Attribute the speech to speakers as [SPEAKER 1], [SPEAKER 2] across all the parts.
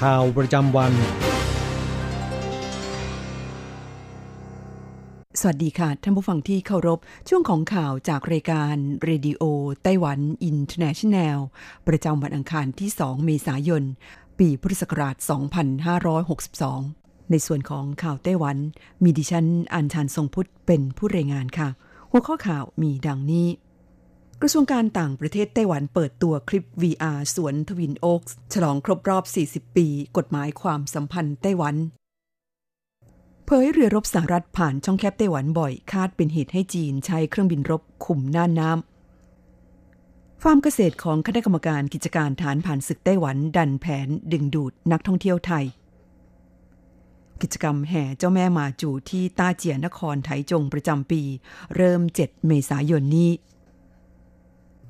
[SPEAKER 1] ข่าวประจำวัน
[SPEAKER 2] สวัสดีค่ะ ท่านผู้ฟังที่เคารพ ช่วงของข่าวจากรายการ Radio Taiwan International ประจำวันอังคารที่ 2 เมษายน ปีพุทธศักราช 2562 ในส่วนของข่าวไต้หวัน มีดิฉันอัญชันทรงพุทธเป็นผู้รายงานค่ะ หัวข้อข่าวมีดังนี้ กระทรวงการต่างประเทศไต้หวันเปิดตัวคลิป VR สวนทวินโอ๊กส์ฉลองครบรอบ 40 ปี กฎหมายความสัมพันธ์ไต้หวัน เผยเรือรบสหรัฐผ่านช่องแคบไต้หวันบ่อย คาดเป็นเหตุให้จีนใช้เครื่องบินรบคุมน่านน้ำฟาร์มเกษตรของคณะกรรมการกิจการฐานผ่านศึกไต้หวันดันแผนดึงดูดนักท่องเที่ยวไทย กิจกรรมแห่เจ้าแม่มาจูที่ต้าเจียนครไถจงประจำปี เริ่ม 7 เมษายนนี้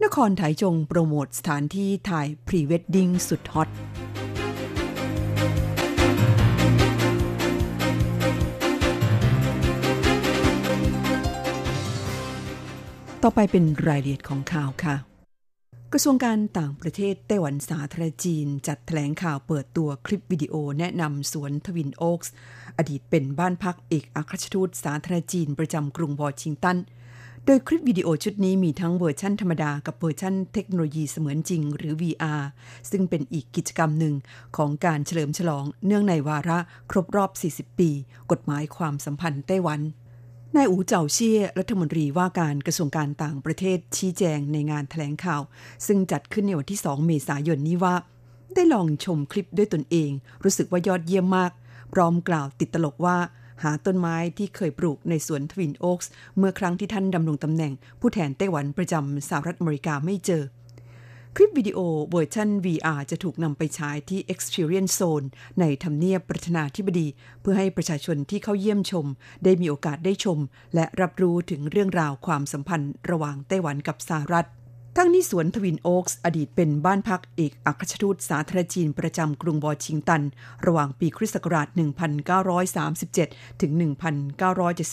[SPEAKER 2] นครไถจงโปรโมทสถานที่ถ่ายพรีเวดดิ้งสุดฮอตต่อไปเป็นรายละเอียดของข่าวค่ะ กระทรวงการต่างประเทศไต้หวันสาธารณรัฐจีน จัดแถลงข่าวเปิดตัวคลิปวิดีโอแนะนำสวน Twin Oaks อดีตเป็นบ้านพักเอกอัครราชทูตสาธารณรัฐจีนประจำกรุงวอชิงตัน โดยคลิปวิดีโอชุดนี้มีทั้งเวอร์ชั่นธรรมดากับเวอร์ชั่นเทคโนโลยีเสมือนจริงหรือ VR ซึ่งเป็นอีกกิจกรรมหนึ่งของการเฉลิมฉลองเนื่องในวาระครบรอบ 40 ปี กฎหมายความสัมพันธ์ไต้หวันนายอูเจ้าเชี่ยรัฐมนตรีว่าการกระทรวงการต่างประเทศชี้แจงในงานแถลงข่าว ซึ่งจัดขึ้นในวันที่ 2 เมษายนนี้ว่า ได้ลองชมคลิปด้วยตนเอง รู้สึกว่ายอดเยี่ยมมาก พร้อมกล่าวติดตลกว่า หาต้นไม้ที่เคยปลูกในสวน Twin Oaks เมื่อครั้งที่ท่านดำรงตำแหน่ง ผู้แทนไต้หวันประจำสหรัฐอเมริกาไม่เจอ คลิปวิดีโอเวอร์ชัน VR จะถูกนำไปฉายที่ Experience Zone ในทำเนียบประธานาธิบดี เพื่อให้ประชาชนที่เข้าเยี่ยมชม ได้มีโอกาสได้ชม และรับรู้ถึงเรื่องราวความสัมพันธ์ระหว่างไต้หวันกับสหรัฐ ทั้งนี้สวนทวินโอ๊กส์อดีตเป็นบ้านพักเอกอัครราชทูตสาธารณจีนประจำกรุงวอชิงตัน ระหว่างปีคริสต์ศักราช 1937 ถึง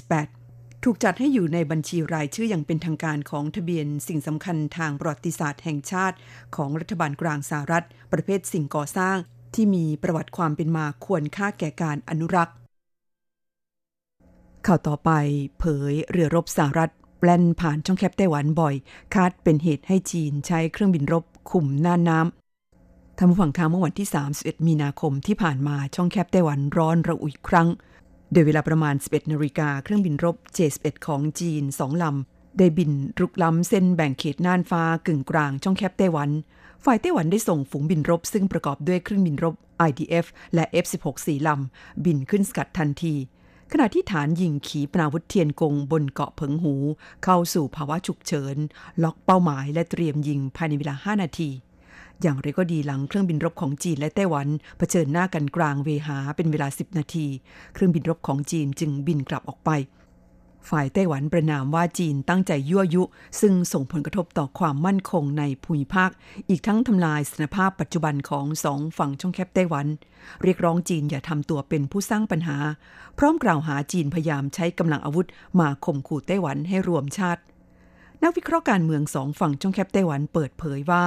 [SPEAKER 2] 1978 ถูกจัดให้อยู่ในบัญชีรายชื่ออย่างเป็นทางการของทะเบียนสิ่งสำคัญทางประวัติศาสตร์แห่งชาติ ของรัฐบาลกลางสหรัฐ ประเภทสิ่งก่อสร้าง ที่มีประวัติความเป็นมาควรค่าแก่การอนุรักษ์ ข่าวต่อไปเผยเรือรบสหรัฐ แล่นผ่านช่องแคบไต้หวันบ่อย คาดเป็นเหตุให้จีนใช้เครื่องบินรบคุมน่านน้ำทำฝั่งทางเมื่อวันที่ 31 มีนาคมที่ผ่านมาช่องแคบไต้หวันร้อนระอุอีกครั้ง โดยเวลาประมาณ 11นาฬิกาเครื่องบินรบ J-11 ของจีน2ลำได้บินรุกล้ำเส้นแบ่งเขตน่านฟ้ากึ่งกลางช่องแคบไต้หวัน ฝ่ายไต้หวันได้ส่งฝูงบินรบ ซึ่งประกอบด้วยเครื่องบินรบ IDF และ F-16 สี่ลำบินขึ้นสกัดทันที ขณะที่ฐานยิงขีปนาวุธเทียนกงบนเกาะเผิงหู เข้าสู่ภาวะฉุกเฉิน ล็อกเป้าหมายและเตรียมยิงภายในเวลา 5 นาที อย่างไรก็ดีหลังเครื่องบินรบของจีนและไต้หวันเผชิญหน้ากันกลางเวหาเป็นเวลา 10 นาที เครื่องบินรบของจีนจึงบินกลับออกไป ฝ่ายไต้หวันประนามว่าจีนตั้งใจยั่วยุ ซึ่งส่งผลกระทบต่อความมั่นคงในภูมิภาค อีกทั้งทำลายสถานภาพปัจจุบันของสองฝั่งช่องแคบไต้หวัน เรียกร้องจีนอย่าทำตัวเป็นผู้สร้างปัญหา พร้อมกล่าวหาจีนพยายามใช้กำลังอาวุธมาข่มขู่ไต้หวันให้รวมชาติ นักวิเคราะห์การเมืองสองฝั่งช่องแคบไต้หวันเปิดเผยว่า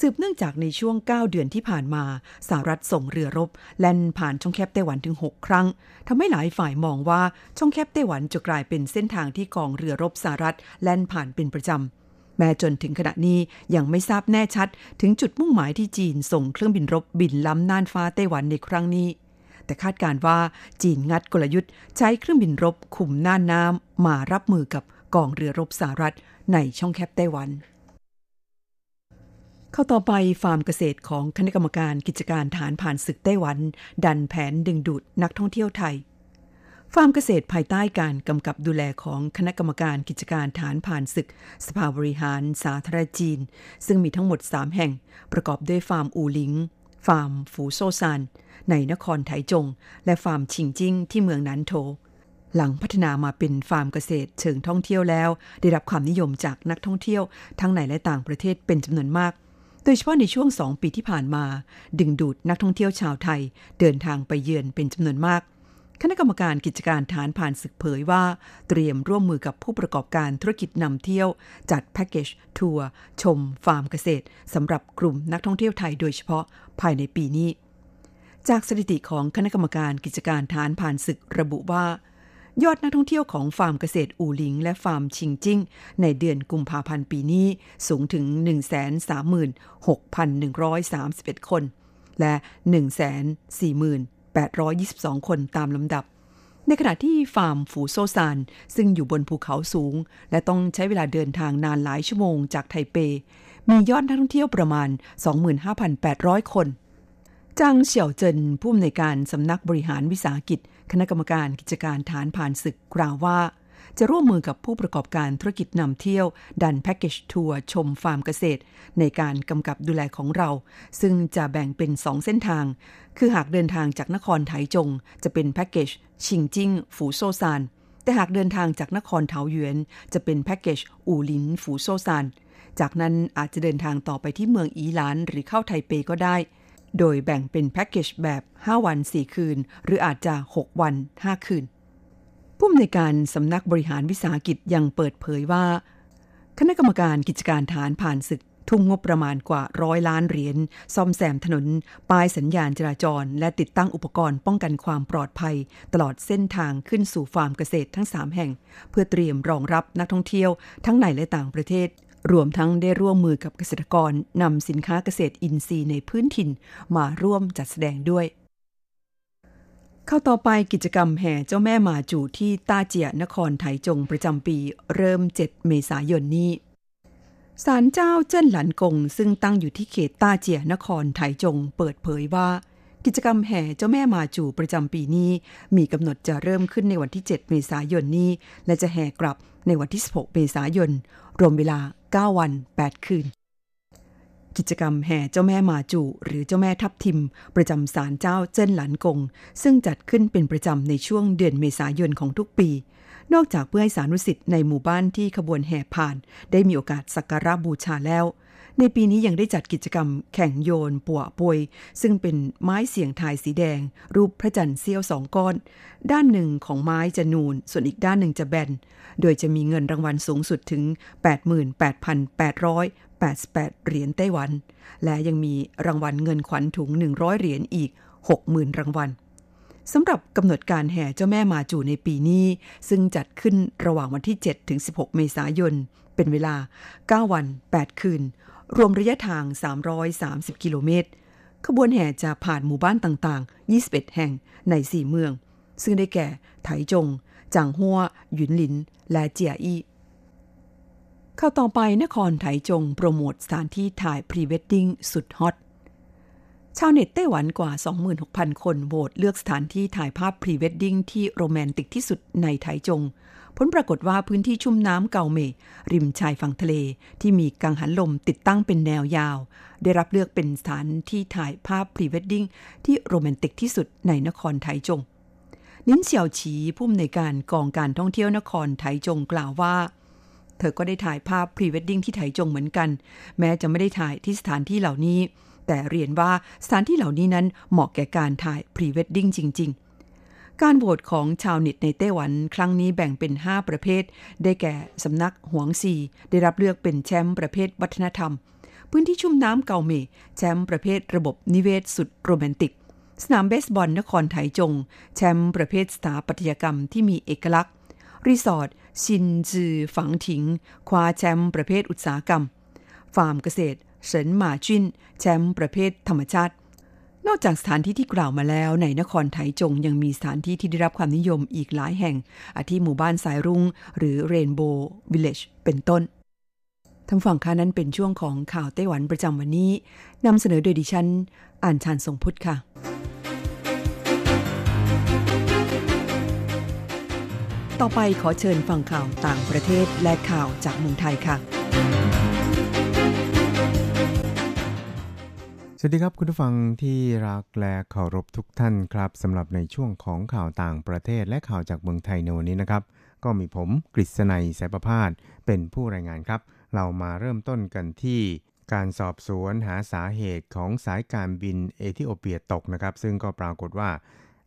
[SPEAKER 2] สืบเนื่องจากในช่วง 9 เดือนที่ผ่านมาสหรัฐส่งเรือรบ แล่นผ่านช่องแคบไต้หวันถึง 6 ครั้งทำให้หลายฝ่ายมองว่าช่องแคบไต้หวันจะกลายเป็นเส้นทางที่กองเรือรบสหรัฐแล่นผ่านเป็นประจำแม้จนถึงขณะนี้ยังไม่ทราบแน่ชัด ถึงจุดมุ่งหมายที่จีนส่งเครื่องบินรบบินล้ำน่านฟ้าไต้หวันในครั้งนี้ แต่คาดการว่าจีนงัดกลยุทธ์ ใช้เครื่องบินรบคุมน่านน้ำมารับมือกับกองเรือรบสหรัฐในช่องแคบไต้หวัน เข้าต่อไปฟาร์มเกษตรของคณะกรรมการกิจการฐานผ่านศึกไต้หวัน ดันแผนดึงดูดนักท่องเที่ยวไทย ฟาร์มเกษตรภายใต้การกำกับดูแลของคณะกรรมการกิจการฐานผ่านศึก สภาบริหารสาธารณรัฐจีน ซึ่งมีทั้งหมด 3 แห่ง ประกอบด้วยฟาร์มอูหลิง ฟาร์มฝูโซซานในนครไถจง และฟาร์มชิงจิ้งที่เมืองนันโถหลังพัฒนามาเป็นฟาร์มเกษตรเชิงท่องเที่ยวแล้ว ได้รับความนิยมจากนักท่องเที่ยวทั้งในและต่างประเทศเป็นจำนวนมาก โดยเฉพาะในช่วงสองปีที่ผ่านมา ดึงดูดนักท่องเที่ยวชาวไทย เดินทางไปเยือนเป็นจำนวนมาก คณะกรรมการกิจการทหารผ่านศึกเผยว่า เตรียมร่วมมือกับผู้ประกอบการธุรกิจนำเที่ยว จัดแพ็กเกจทัวร์ชม ฟาร์มเกษตรสำหรับกลุ่มนักท่องเที่ยวไทยโดยเฉพาะภายในปีนี้ จากสถิติของคณะกรรมการกิจการทหารผ่านศึกระบุว่า ยอดนักท่องเที่ยวของฟาร์มเกษตรอูหลิง และฟาร์มชิงจิ้ง ในเดือนกุมภาพันธ์ปีนี้สูงถึง 136,131 คน และ 148,22 คนตามลำดับ ในขณะที่ฟาร์มฝูโซซาน ซึ่งอยู่บนภูเขาสูง และต้องใช้เวลาเดินทางนานหลายชั่วโมงจากไทเป มียอดนักท่องเที่ยวประมาณ 25,800 คนจางเฉียวเจินผู้อำนวยการสำนักบริหารวิสาหกิจ คณะกรรมการกิจการฐานผ่านศึกกล่าวว่า จะร่วมมือกับผู้ประกอบการธุรกิจนำเที่ยว ดันแพ็กเกจทัวร์ชมฟาร์มเกษตร ในการกำกับดูแลของเรา ซึ่งจะแบ่งเป็น 2 เส้นทาง คือหากเดินทางจากนครไถจง จะเป็นแพ็กเกจชิงจิ้ง ฝูโซซานแต่หากเดินทางจากนครเทาหยวน จะเป็นแพ็กเกจอูหลินฝูโซซานจากนั้นอาจจะเดินทางต่อไปที่เมืองอีหลานหรือเข้าไทเปก็ได้ โดยแบ่งเป็นแพ็กเกจแบบ 5 วัน 4 คืน หรืออาจจะ 6 วัน 5 คืน ผู้อำนวยการสำนักบริหารวิสาหกิจยังเปิดเผยว่า คณะกรรมการกิจการฐานผ่านศึกทุ่มงบประมาณกว่าร้อยล้านเหรียญซ่อมแซมถนน ป้ายสัญญาณจราจร และติดตั้งอุปกรณ์ป้องกันความปลอดภัย ตลอดเส้นทางขึ้นสู่ฟาร์มเกษตรทั้ง 3 แห่ง เพื่อเตรียมรองรับนักท่องเที่ยวทั้งในและต่างประเทศ รวมทั้งได้ร่วมมือกับเกษตรกรนำสินค้าเกษตรอินทรีย์ในพื้นถิ่นมาร่วมจัดแสดงด้วย เข้าต่อไปกิจกรรมแห่เจ้าแม่มาจูที่ต้าเจียนครไถจงประจำปี เริ่ม 7 เมษายนนี้ศาลเจ้าเจิ้นหลันกงซึ่งตั้งอยู่ที่เขตต้าเจียนครไถจงเปิดเผยว่า กิจกรรมแห่เจ้าแม่มาจูประจำปีนี้ มีกำหนดจะเริ่มขึ้นในวันที่ 7 เมษายนนี้ และจะแห่กลับในวันที่ 16 เมษายน รวมเวลา 9 วัน 8 คืน กิจกรรมแห่เจ้าแม่มาจู หรือเจ้าแม่ทับทิม ประจำศาลเจ้าเจิ้นหลันกง ซึ่งจัดขึ้นเป็นประจำในช่วงเดือนเมษายนของทุกปีนอกจากเพื่อให้สานุสิทธิ์ในหมู่บ้านที่ขบวนแห่ผ่าน ได้มีโอกาสสักการะบูชาแล้ว ในปีนี้ยังได้จัดกิจกรรมแข่งโยนปัวปวย ซึ่งเป็นไม้เสียงทายสีแดง รูปพระจันทร์เสี้ยวสองก้อน ด้านหนึ่งของไม้จะนูน ส่วนอีกด้านหนึ่งจะแบน โดยจะมีเงินรางวัลสูงสุดถึง 88,888 เหรียญไต้หวัน และยังมีรางวัลเงินขวัญถุง 100 เหรียญอีก 60,000 รางวัลสำหรับกำหนดการแห่เจ้าแม่มาจูในปีนี้ ซึ่งจัดขึ้นระหว่างวันที่ 7 ถึง 16 เมษายน เป็นเวลา 9 วัน 8 คืน รวมระยะทาง 330 กิโลเมตร ขบวนแห่จะผ่านหมู่บ้านต่างๆ 21 แห่งใน 4 เมือง ซึ่งได้แก่ ไถจง จางฮัว หยุนหลิน และเจียอี้ข่าวต่อไปนครไถจงโปรโมทสถานที่ถ่ายพรีเวดดิ้งสุดฮอต ชาวเน็ตไต้หวันกว่า 26,000 คนโหวตเลือกสถานที่ถ่ายภาพพรีเวดดิ้งที่โรแมนติกที่สุดในไถจง ผลปรากฏว่าพื้นที่ชุ่มน้ำเกาเม ริมชายฝั่งทะเล ที่มีกังหันลมติดตั้งเป็นแนวยาว ได้รับเลือกเป็นสถานที่ถ่ายภาพพรีเวดดิ้งที่โรแมนติกที่สุดในนครไถจงลิ้นเฉียวฉีผู้อำนวยการกองการท่องเที่ยวนครไถจงกล่าวว่าเธอก็ได้ถ่ายภาพพรีเวดดิ้งที่ไถจงเหมือนกัน แม้จะไม่ได้ถ่ายที่สถานที่เหล่านี้ แต่เรียนว่าสถานที่เหล่านี้นั้นเหมาะแก่การถ่ายพรีเวดดิ้งจริง ๆ การโหวตของชาวเน็ตในไต้หวัน ครั้งนี้แบ่งเป็น 5 ประเภท ได้แก่สำนักหวงซีได้รับเลือกเป็นแชมป์ประเภทวัฒนธรรม พื้นที่ชุ่มน้ำเกาเมแชมป์ประเภทระบบนิเวศสุดโรแมนติก สนามเบสบอลนครไถจง แชมป์ประเภทสถาปัตยกรรมที่มีเอกลักษณ์ รีสอร์ทชินจือฝังถิง คว้าแชมป์ประเภทอุตสาหกรรม ฟาร์มเกษตรเฉินหมาจิ้น แชมป์ประเภทธรรมชาติ นอกจากสถานที่ที่กล่าวมาแล้ว ในนครไถจงยังมีสถานที่ที่ได้รับความนิยมอีกหลายแห่ง อาทิหมู่บ้านสายรุ้ง หรือ Rainbow Village เป็นต้นท่านผู้ฟังคะนั่นเป็นช่วงของข่าวไต้หวันประจำวันนี้นำเสนอโดยดิฉันอ่านชานทรงพุทธค่ะ ต่อไปขอเชิญฟังข่าวต่างประเทศและข่าวจากเมืองไทยค่ะ
[SPEAKER 3] วัสดีครับคุณผู้ฟังที่รักและเคารพทุกท่านครับสำหรับในช่วงของข่าวต่างประเทศและข่าวจากเมืองไทยในวันนี้นะครับ ก็มีผมกฤษณัยสายประพาสเป็นผู้รายงานครับ เรามาเริ่มต้นกันที่การสอบสวนหาสาเหตุของสายการบินเอธิโอเปียตกนะครับ ซึ่งก็ปรากฏว่า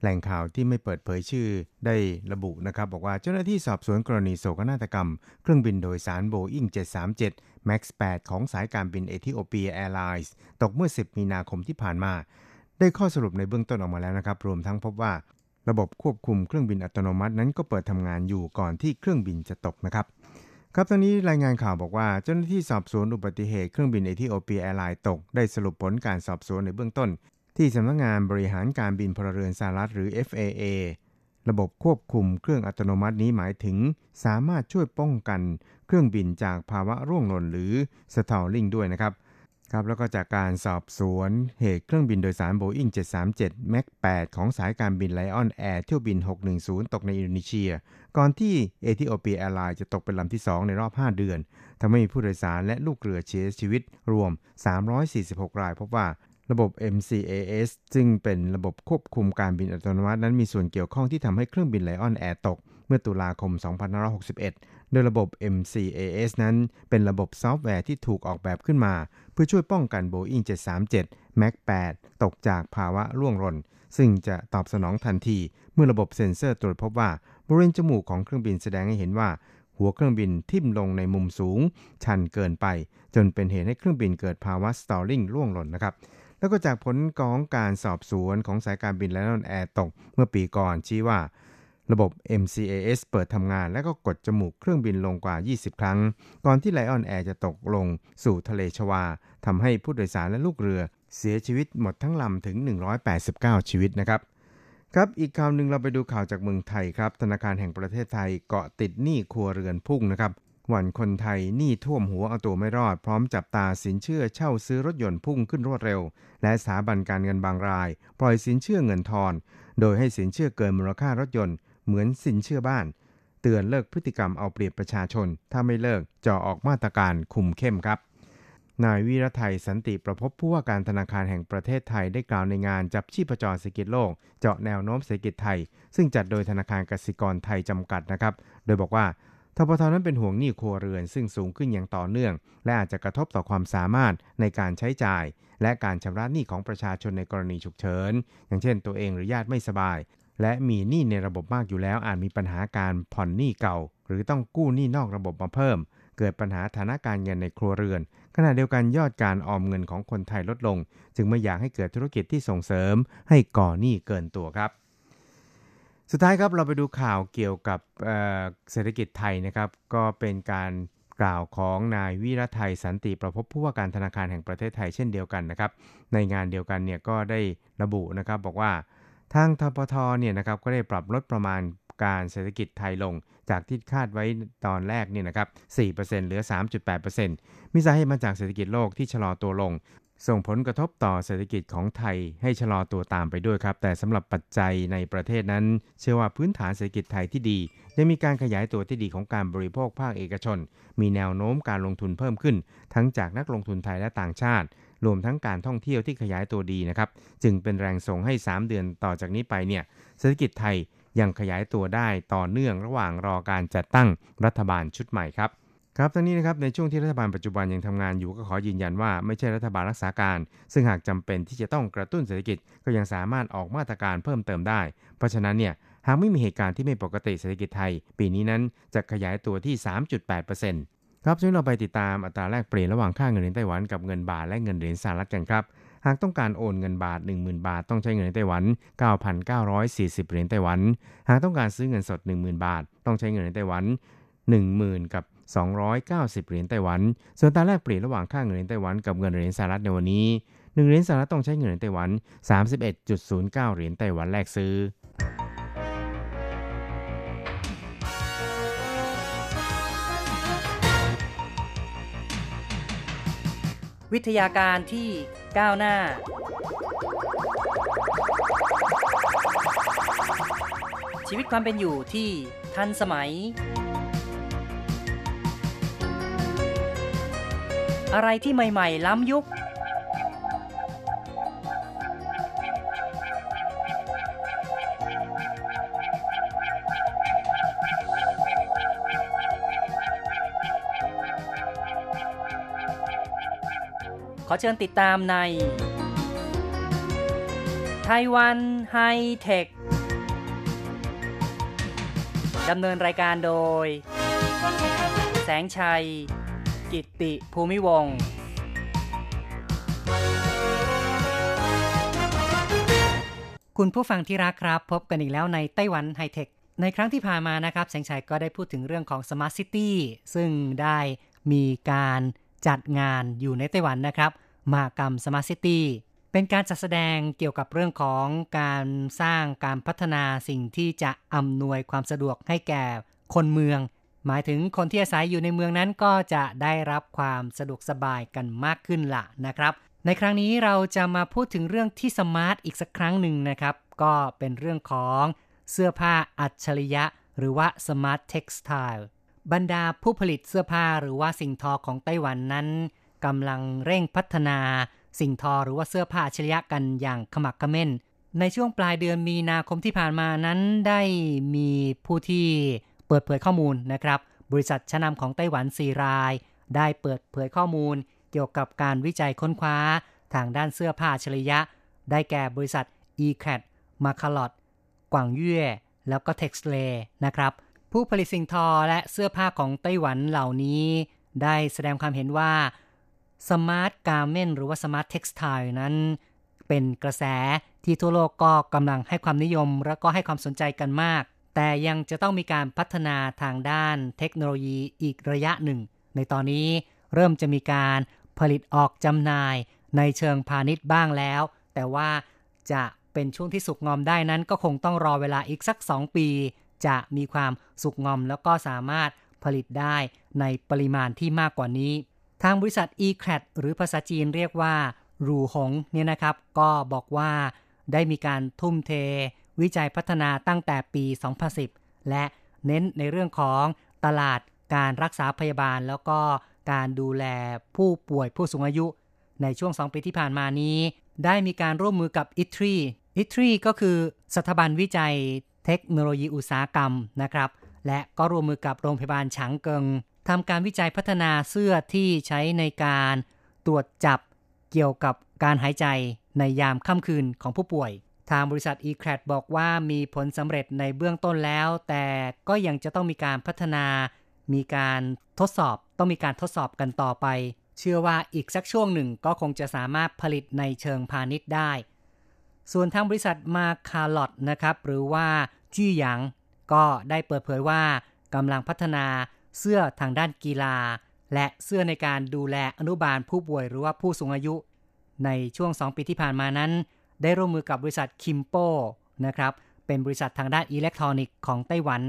[SPEAKER 3] แหล่งข่าวที่ไม่เปิดเผยชื่อได้ระบุนะครับ บอกว่าเจ้าหน้าที่สอบสวนกรณีโศกนาฏกรรม เครื่องบินโดยสารโบอิง737 MAX 8 ของสายการบินเอธิโอเปีย Airlines ตกเมื่อ 10 มีนาคมที่ผ่านมา ได้ข้อสรุปในเบื้องต้นออกมาแล้วนะครับ รวมทั้งพบว่า ระบบควบคุมเครื่องบินอัตโนมัตินั้นก็เปิดทำงานอยู่ก่อนที่เครื่องบินจะตกนะครับครับตอนนี้รายงานข่าวบอกว่าเจ้าหน้าที่สอบสวนอุบัติเหตุเครื่องบินเอธิโอเปีย Airlines ตก ได้สรุปผลการสอบสวนในเบื้องต้น ที่สำนักงานบริหารการบินพลเรือนสหรัฐหรือ FAA ระบบควบคุมเครื่องอัตโนมัตินี้หมายถึง สามารถช่วยป้องกันเครื่องบินจากภาวะร่วงหล่นหรือ stalling ด้วยนะครับครับแล้วก็จากการสอบสวนเหตุเครื่องบินโดยสารโบอิง737 MAX 8 ของสายการบิน Lion Air เที่ยวบิน 610 ตกในอินโดนีเซีย ก่อนที่เอธิโอเปีย Airlines จะตกเป็นลำที่ 2 ในรอบ 5 เดือนทำให้มีผู้โดยสารและลูกเรือเสียชีวิตรวม 346 รายพบว่า ระบบ MCAS ซึ่งเป็นระบบควบคุมการบินอัตโนมัตินั้นมีส่วนเกี่ยวข้องที่ทำให้เครื่องบิน Lion Air ตก เมื่อตุลาคม 2561 โดยระบบ MCAS นั้นเป็นระบบซอฟต์แวร์ที่ถูกออกแบบขึ้นมา เพื่อช่วยป้องกัน Boeing 737 MAX 8 ตกจากภาวะร่วงหล่น ซึ่งจะตอบสนองทันที เมื่อระบบเซ็นเซอร์ตรวจพบว่าบริเวณจมูกของเครื่องบินแสดงให้เห็นว่าหัวเครื่องบินทิ่มลงในมุมสูง ชันเกินไป จนเป็นเหตุให้เครื่องบินเกิดภาวะ stalling ร่วงหล่นนะครับ แล้วก็จากผลของการสอบสวนของสายการบิน Lion Air ตก เมื่อปีก่อนชี้ว่า ระบบ MCAS เปิดทำงานและก็กดจมูกเครื่องบินลงกว่า 20 ครั้ง ก่อนที่ Lion Air จะตกลงสู่ทะเลชวาทำให้ผู้โดยสารและลูกเรือ เสียชีวิตหมดทั้งลำถึง 189 ชีวิตนะครับครับ อีกข่าวหนึ่งเราไปดูข่าวจากเมืองไทยครับ ธนาคารแห่งประเทศไทยเกาะติดหนี้ครัวเรือนพุ่งนะครับ วันคนไทยหนี้ท่วมหัวเอาตัวไม่รอด พร้อมจับตาสินเชื่อเช่าซื้อรถยนต์พุ่งขึ้นรวดเร็ว และสถาบันการเงินบางราย ปล่อยสินเชื่อเงินทอน โดยให้สินเชื่อเกินมูลค่ารถยนต์เหมือนสินเชื่อบ้าน เตือนเลิกพฤติกรรมเอาเปรียบประชาชน ถ้าไม่เลิกจะออกมาตรการคุมเข้มครับนายวีรไทยสันติประพบผู้ว่าการธนาคารแห่งประเทศไทยได้กล่าวในงานจับชีพจรเศรษฐกิจโลก เจาะแนวโน้มเศรษฐกิจไทย ซึ่งจัดโดยธนาคารกสิกรไทยจำกัดนะครับ โดยบอกว่า ทปทนั้นเป็นห่วงหนี้ครัวเรือนซึ่งสูงขึ้นอย่างต่อเนื่อง และอาจจะกระทบต่อความสามารถในการใช้จ่าย และการชำระหนี้ของประชาชนในกรณีฉุกเฉิน อย่างเช่นตัวเองหรือญาติไม่สบาย และมีหนี้ในระบบมากอยู่แล้วอาจมีปัญหาการผ่อนหนี้เก่า หรือต้องกู้หนี้นอกระบบมาเพิ่ม เกิดปัญหาฐานะการเงินในครัวเรือน ขณะเดียวกันยอดการออมเงินของคนไทยลดลง จึงไม่อยากให้เกิดธุรกิจที่ส่งเสริม ให้ก่อหนี้เกินตัวครับ สุดท้ายครับเราไปดูข่าวเกี่ยวกับเศรษฐกิจไทยนะครับ ก็เป็นการกล่าวของนายวิรไทยสันติประพบผู้ว่าการธนาคารแห่งประเทศไทยเช่นเดียวกันนะครับ ในงานเดียวกันเนี่ยก็ได้ระบุนะครับบอกว่าทางทปทเนี่ยนะครับก็ได้ปรับลดประมาณการเศรษฐกิจไทยลง จากที่คาดไว้ตอนแรกเนี่ยนะครับ4%เหลือ 3.8%มีสาเหตุมาจากเศรษฐกิจโลกที่ชะลอตัวลง ส่งผลกระทบต่อเศรษฐกิจของไทยให้ชะลอตัวตามไปด้วยครับ แต่สำหรับปัจจัยในประเทศนั้น เชื่อว่าพื้นฐานเศรษฐกิจไทยที่ดียังมีการขยายตัวที่ดีของการบริโภคภาคเอกชน มีแนวโน้มการลงทุนเพิ่มขึ้น ทั้งจากนักลงทุนไทยและต่างชาติ รวมทั้งการท่องเที่ยวที่ขยายตัวดีนะครับ จึงเป็นแรงส่งให้ 3 เดือนต่อจากนี้ไปเนี่ยเศรษฐกิจไทยยังขยายตัวได้ต่อเนื่องระหว่างรอการจัดตั้งรัฐบาลชุดใหม่ครับ ครับทั้งนี้นะครับในช่วงที่รัฐบาลปัจจุบันยังทำงานอยู่ก็ขอยืนยันว่าไม่ใช่รัฐบาลรักษาการ ซึ่งหากจำเป็นที่จะต้องกระตุ้นเศรษฐกิจก็ยังสามารถออกมาตรการเพิ่มเติมได้ เพราะฉะนั้นเนี่ยหากไม่มีเหตุการณ์ที่ไม่ปกติเศรษฐกิจไทย ปีนี้นั้นจะขยายตัวที่ 3.8%ครับช่วยเราไปติดตามอัตราแลกเปลี่ยนระหว่างค่าเงินเหรียญไต้หวันกับเงินบาทและเงินเหรียญสหรัฐกันครับหากต้องการโอนเงินบาท 10,000 บาท ต้องใช้เงินในไต้หวัน 9,940 เหรียญไต้หวัน หากต้องการซื้อเงินสด 10,000 บาท ต้องใช้เงินในไต้หวัน 10,000 กับ 290 เหรียญไต้หวัน ส่วนตาแลกเปลี่ยนระหว่างค่าเงินในไต้หวันกับเงินเหรียญสหรัฐในวันนี้ 1 เหรียญสหรัฐต้องใช้เงินในไต้หวัน 31.09 เหรียญไต้หวันแลกซื้อ
[SPEAKER 4] วิทยาการที่ก้าวหน้า ชีวิตความเป็นอยู่ที่ทันสมัย อะไรที่ใหม่ ๆ ล้ำยุค ขอเชิญติดตามในไต้หวันไฮเทคดำเนินรายการโดย แสงชัย ติภูมิวงคุณผู้ฟังที่รักครับ พบกันอีกแล้วในไต้หวันไฮเทค ในครั้งที่ผ่านมานะครับแสงชัยก็ได้พูดถึงเรื่องของ Smart City ซึ่งได้มีการจัดงานอยู่ในไต้หวันนะครับมากรรม Smart City เป็นการจัดแสดงเกี่ยวกับเรื่องของการสร้างการพัฒนาสิ่งที่จะอำนวยความสะดวกให้แก่คนเมือง หมายถึงคนที่อาศัยอยู่ในเมืองนั้นก็จะได้รับความสะดวกสบายกันมากขึ้นละนะครับ ในครั้งนี้เราจะมาพูดถึงเรื่องที่สมาร์ทอีกสักครั้งหนึ่งนะครับ ก็เป็นเรื่องของเสื้อผ้าอัจฉริยะ หรือว่า Smart Textile บรรดาผู้ผลิตเสื้อผ้าหรือว่าสิ่งทอของไต้หวันนั้นกำลังเร่งพัฒนาสิ่งทอหรือว่าเสื้อผ้าอัจฉริยะกันอย่างขมักเขม้น ในช่วงปลายเดือนมีนาคมที่ผ่านมานั้นได้มีผู้ที่ เปิดเผยข้อมูลนะครับ บริษัทชั้นนำของไต้หวันสีราย ได้เปิดเผยข้อมูล เกี่ยวกับการวิจัยค้นคว้า ทางด้านเสื้อผ้าฉริยะ ได้แก่บริษัท e c a t m a c a l o t กวางเย่แล้วก็ t e x l a y นะครับ ผู้ผลิตสิ่งทอและเสื้อผ้าของไต้หวันเหล่านี้ ได้แสดงความเห็นว่า Smart Garment หรือว่า Smart Textile นั้น เป็นกระแสที่ทั่วโลกก็กำลังให้ความนิยม และก็ให้ความสนใจกันมาก แต่ยังจะต้องมีการพัฒนาทางด้านเทคโนโลยีอีกระยะหนึ่ง ในตอนนี้เริ่มจะมีการผลิตออกจำหน่ายในเชิงพาณิชย์บ้างแล้ว แต่ว่าจะเป็นช่วงที่สุกงอมได้นั้น ก็คงต้องรอเวลาอีกสัก 2 ปี จะมีความสุกงอมแล้วก็สามารถผลิตได้ในปริมาณที่มากกว่านี้ ทางบริษัท e c r a t หรือภาษาจีนเรียกว่ารูหงเนี่ยนะครับ ก็บอกว่าได้มีการทุ่มเท วิจัยพัฒนาตั้งแต่ปี 2010 และเน้นในเรื่องของตลาดการรักษาพยาบาล แล้วก็การดูแลผู้ป่วยผู้สูงอายุ ในช่วง 2 ปีที่ผ่านมานี้ ได้มีการร่วมมือกับ i t r i i t r i ก็คือสถาบันวิจัยเทคโนโลยีอุตสาหกรรมนะครับ และก็ร่วมมือกับโรงพยาบาลฉางเกิงทำการวิจัยพัฒนาเสื้อที่ใช้ในการตรวจจับเกี่ยวกับการหายใจในยามค่ำคืนของผู้ป่วย ทางบริษัท e c r a t บอกว่ามีผลสำเร็จในเบื้องต้นแล้ว แต่ก็ยังจะต้องมีการพัฒนา มีการทดสอบ ต้องมีการทดสอบกันต่อไป เชื่อว่าอีกสักช่วงหนึ่งก็คงจะสามารถผลิตในเชิงพาณิชย์ได้ ส่วนทางบริษัทมาคาร์ลอตนะครับ หรือว่าจี้หยางก็ได้เปิดเผยว่ากำลังพัฒนาเสื้อทางด้านกีฬา และเสื้อในการดูแลอนุบาลผู้ป่วยหรือว่าผู้สูงอายุ ในช่วง 2 ปีที่ผ่านมานั้น ได้ร่วมมือกับบริษัท Kinpo นะครับ เป็นบริษัททางด้านอิเล็กทรอนิกส์ของไต้หวัน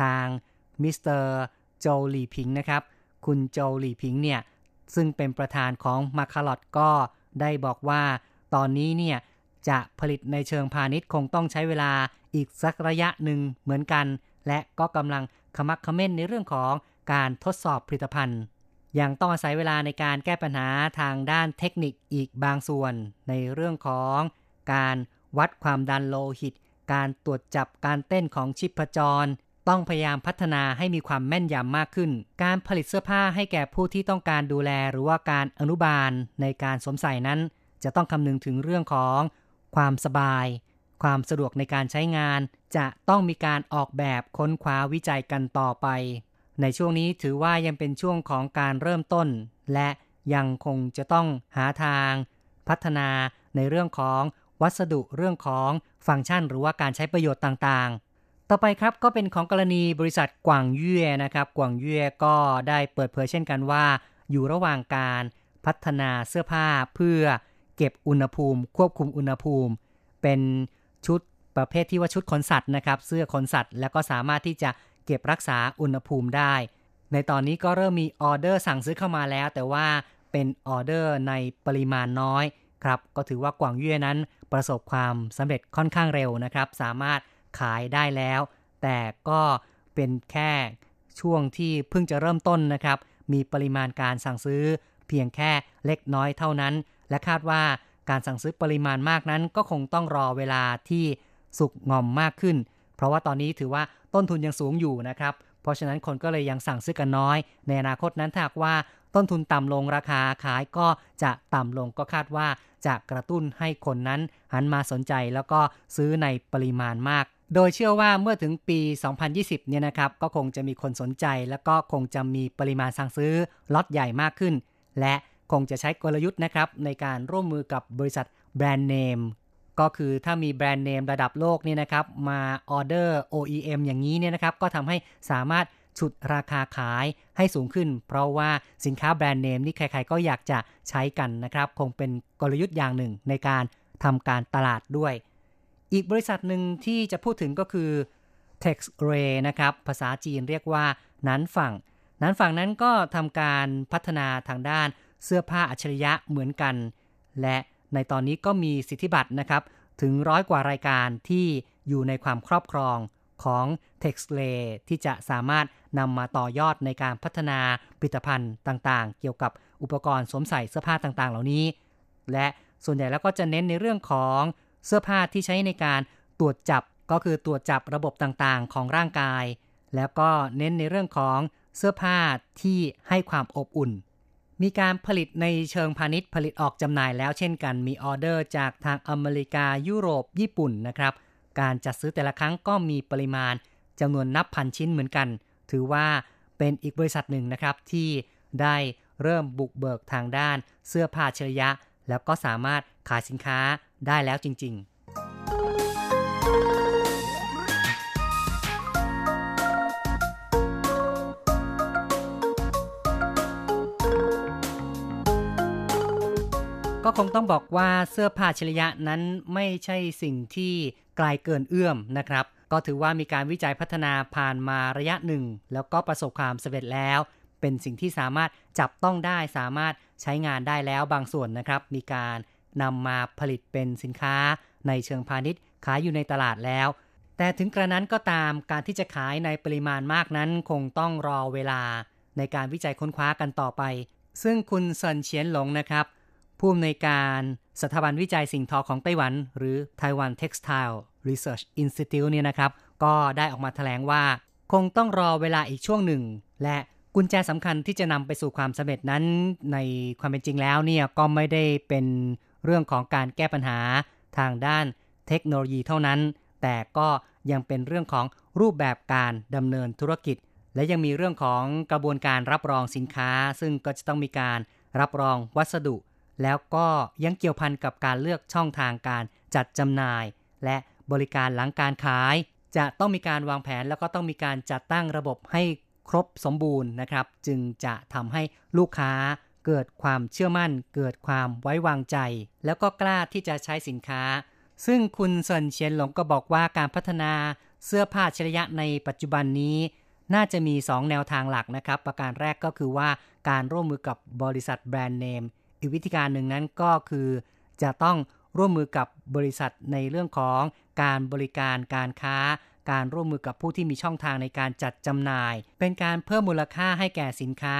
[SPEAKER 4] ทางมิสเตอร์โจหลี่พิงนะครับ คุณโจหลี่พิงเนี่ย ซึ่งเป็นประธานของมาคาลอตก็ได้บอกว่าตอนนี้เนี่ย จะผลิตในเชิงพาณิชย์คงต้องใช้เวลาอีกสักระยะหนึ่งเหมือนกัน และก็กำลังขะมักเขม้นในเรื่องของการทดสอบผลิตภัณฑ์ ยังต้องอาศัยเวลาในการแก้ปัญหาทางด้านเทคนิคอีกบางส่วน ในเรื่องของการวัดความดันโลหิต การตรวจจับการเต้นของชิปจร ต้องพยายามพัฒนาให้มีความแม่นยำมากขึ้น การผลิตเสื้อผ้าให้แก่ผู้ที่ต้องการดูแลหรือว่าการอนุบาลในการสวมใส่นั้น จะต้องคำนึงถึงเรื่องของความสบาย ความสะดวกในการใช้งาน จะต้องมีการออกแบบค้นคว้าวิจัยกันต่อไป ในช่วงนี้ถือว่ายังเป็นช่วงของการเริ่มต้น และยังคงจะต้องหาทาง พัฒนาในเรื่องของวัสดุเรื่องของฟังก์ชัน หรือว่าการใช้ประโยชน์ต่างๆ ต่อไปครับก็เป็นของกรณีบริษัทกวางเย่นะครับ กวางเย่ก็ได้เปิดเผยเช่นกันว่า อยู่ระหว่างการพัฒนาเสื้อผ้าเพื่อเก็บอุณหภูมิ ควบคุมอุณหภูมิ เป็นชุดประเภทที่ว่าชุดขนสัตว์นะครับ เสื้อขนสัตว์ แล้วก็สามารถที่จะ เก็บรักษาอุณหภูมิได้ ในตอนนี้ก็เริ่มมีออเดอร์สั่งซื้อเข้ามาแล้ว แต่ว่าเป็นออเดอร์ในปริมาณน้อยครับ ก็ถือว่ากวางเย่นั้นประสบความสำเร็จค่อนข้างเร็วนะครับ สามารถขายได้แล้ว แต่ก็เป็นแค่ช่วงที่เพิ่งจะเริ่มต้นนะครับ มีปริมาณการสั่งซื้อ เพียงแค่เล็กน้อยเท่านั้น และคาดว่าการสั่งซื้อปริมาณมากนั้น ก็คงต้องรอเวลาที่สุกงอมมากขึ้น เพราะว่าตอนนี้ถือว่า ต้นทุนยังสูงอยู่นะครับ เพราะฉะนั้นคนก็เลยยังสั่งซื้อกันน้อย ในอนาคตนั้นถ้าว่าต้นทุนต่ำลงราคาขายก็จะต่ำลงก็คาดว่าจะกระตุ้นให้คนนั้นหันมาสนใจแล้วก็ซื้อในปริมาณมาก โดยเชื่อว่าเมื่อถึงปี 2020 เนี่ยนะครับ ก็คงจะมีคนสนใจ แล้วก็คงจะมีปริมาณสั่งซื้อล็อตใหญ่มากขึ้น และคงจะใช้กลยุทธ์นะครับในการร่วมมือกับบริษัทแบรนด์เนม ก็คือถ้ามีแบรนด์เนมระดับโลกนี่นะครับมาออเดอร์ OEM อย่างนี้เนี่ยนะครับก็ทำให้สามารถฉุดราคาขายให้สูงขึ้น เพราะว่าสินค้าแบรนด์เนมนี่ใครๆก็อยากจะใช้กันนะครับ คงเป็นกลยุทธ์อย่างหนึ่งในการทำการตลาดด้วย อีกบริษัทหนึ่งที่จะพูดถึงก็คือ Tex Ray นะครับ ภาษาจีนเรียกว่านั้นฝั่งนั้นฝั่งนั้นก็ทำการพัฒนาทางด้านเสื้อผ้าอัจฉริยะเหมือนกัน และ ในตอนนี้ก็มีสิทธิบัตรนะครับถึงร้อยกว่ารายการที่อยู่ในความครอบครองของ t e x l a y ที่จะสามารถนำมาต่อยอดในการพัฒนาผลิตภัณฑ์ต่างๆ เกี่ยวกับอุปกรณ์สวมใส่เสื้อผ้าต่างๆ เหล่านี้ และส่วนใหญ่แล้วก็จะเน้นในเรื่องของเสื้อผ้าที่ใช้ในการตรวจจับก็คือตรวจจับระบบต่างๆ ของร่างกาย แล้วก็เน้นในเรื่องของเสื้อผ้าที่ให้ความอบอุ่น มีการผลิตในเชิงพาณิชย์ผลิตออกจำหน่ายแล้วเช่นกันมีออเดอร์จากทางอเมริกายุโรป ญี่ปุ่นนะครับ การจัดซื้อแต่ละครั้งก็มีปริมาณจำนวนนับพันชิ้นเหมือนกัน ถือว่าเป็นอีกบริษัทหนึ่งนะครับที่ได้เริ่มบุกเบิกทางด้าน เสื้อผ้าเชยะแล้วก็สามารถขายสินค้าได้แล้วจริง ๆ ก็คงต้องบอกว่าเสื้อผ้าชริยะนั้นไม่ใช่สิ่งที่ไกลเกินเอื้อมนะครับ ก็ถือว่ามีการวิจัยพัฒนาผ่านมาระยะหนึ่ง แล้วก็ประสบความสำเร็จแล้ว เป็นสิ่งที่สามารถจับต้องได้สามารถใช้งานได้แล้วบางส่วนนะครับ มีการนำมาผลิตเป็นสินค้าในเชิงพาณิชย์ขายอยู่ในตลาดแล้ว แต่ถึงกระนั้นก็ตามการที่จะขายในปริมาณมากนั้น คงต้องรอเวลาในการวิจัยค้นคว้ากันต่อไป ซึ่งคุณเซินเฉียนหลงนะครับ ผู้อำนวยการสถาบันวิจัยสิ่งทอของไต้หวัน หรือ Taiwan Textile Research Institute เนี่ยนะครับ ก็ได้ออกมาแถลงว่า คงต้องรอเวลาอีกช่วงหนึ่ง และกุญแจสำคัญที่จะนำไปสู่ความสำเร็จนั้นในความเป็นจริงแล้วเนี่ยก็ไม่ได้เป็นเรื่องของการแก้ปัญหาทางด้านเทคโนโลยีเท่านั้น แต่ก็ยังเป็นเรื่องของรูปแบบการดำเนินธุรกิจ และยังมีเรื่องของกระบวนการรับรองสินค้า ซึ่งก็จะต้องมีการรับรองวัสดุ แล้วก็ยังเกี่ยวพันกับการเลือกช่องทางการจัดจำหน่าย และบริการหลังการขาย จะต้องมีการวางแผนแล้วก็ต้องมีการจัดตั้งระบบให้ครบสมบูรณ์นะครับ จึงจะทำให้ลูกค้าเกิดความเชื่อมั่น เกิดความไว้วางใจ แล้วก็กล้าที่จะใช้สินค้า ซึ่งคุณเซินเชียนหลงก็บอกว่าการพัฒนาเสื้อผ้าชริยะในปัจจุบันนี้ น่าจะมี 2 แนวทางหลักนะครับ ประการแรกก็คือว่าการร่วมมือกับบริษัทแบรนด์เนม อีกวิธีการหนึ่งนั้นก็คือจะต้องร่วมมือกับบริษัทในเรื่องของการบริการการค้า การร่วมมือกับผู้ที่มีช่องทางในการจัดจำหน่าย เป็นการเพิ่มมูลค่าให้แก่สินค้า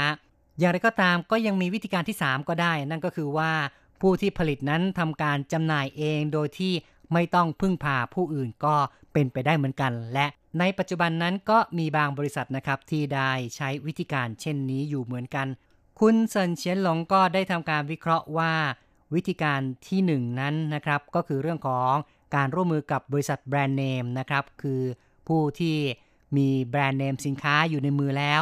[SPEAKER 4] อย่างไรก็ตามก็ยังมีวิธีการที่ 3 ก็ได้ นั่นก็คือว่าผู้ที่ผลิตนั้นทำการจำหน่ายเองโดยที่ไม่ต้องพึ่งพาผู้อื่นก็เป็นไปได้เหมือนกัน และในปัจจุบันนั้นก็มีบางบริษัทนะครับที่ได้ใช้วิธีการเช่นนี้อยู่เหมือนกัน คุณเซินเฉียนหลงก็ได้ทำการวิเคราะห์ว่าวิธีการที่1นนั้นนะครับก็คือเรื่องของการร่วมมือกับบริษัทแบรนด์เนมนะครับคือผู้ที่มีแบรนด์เนมสินค้าอยู่ในมือแล้ว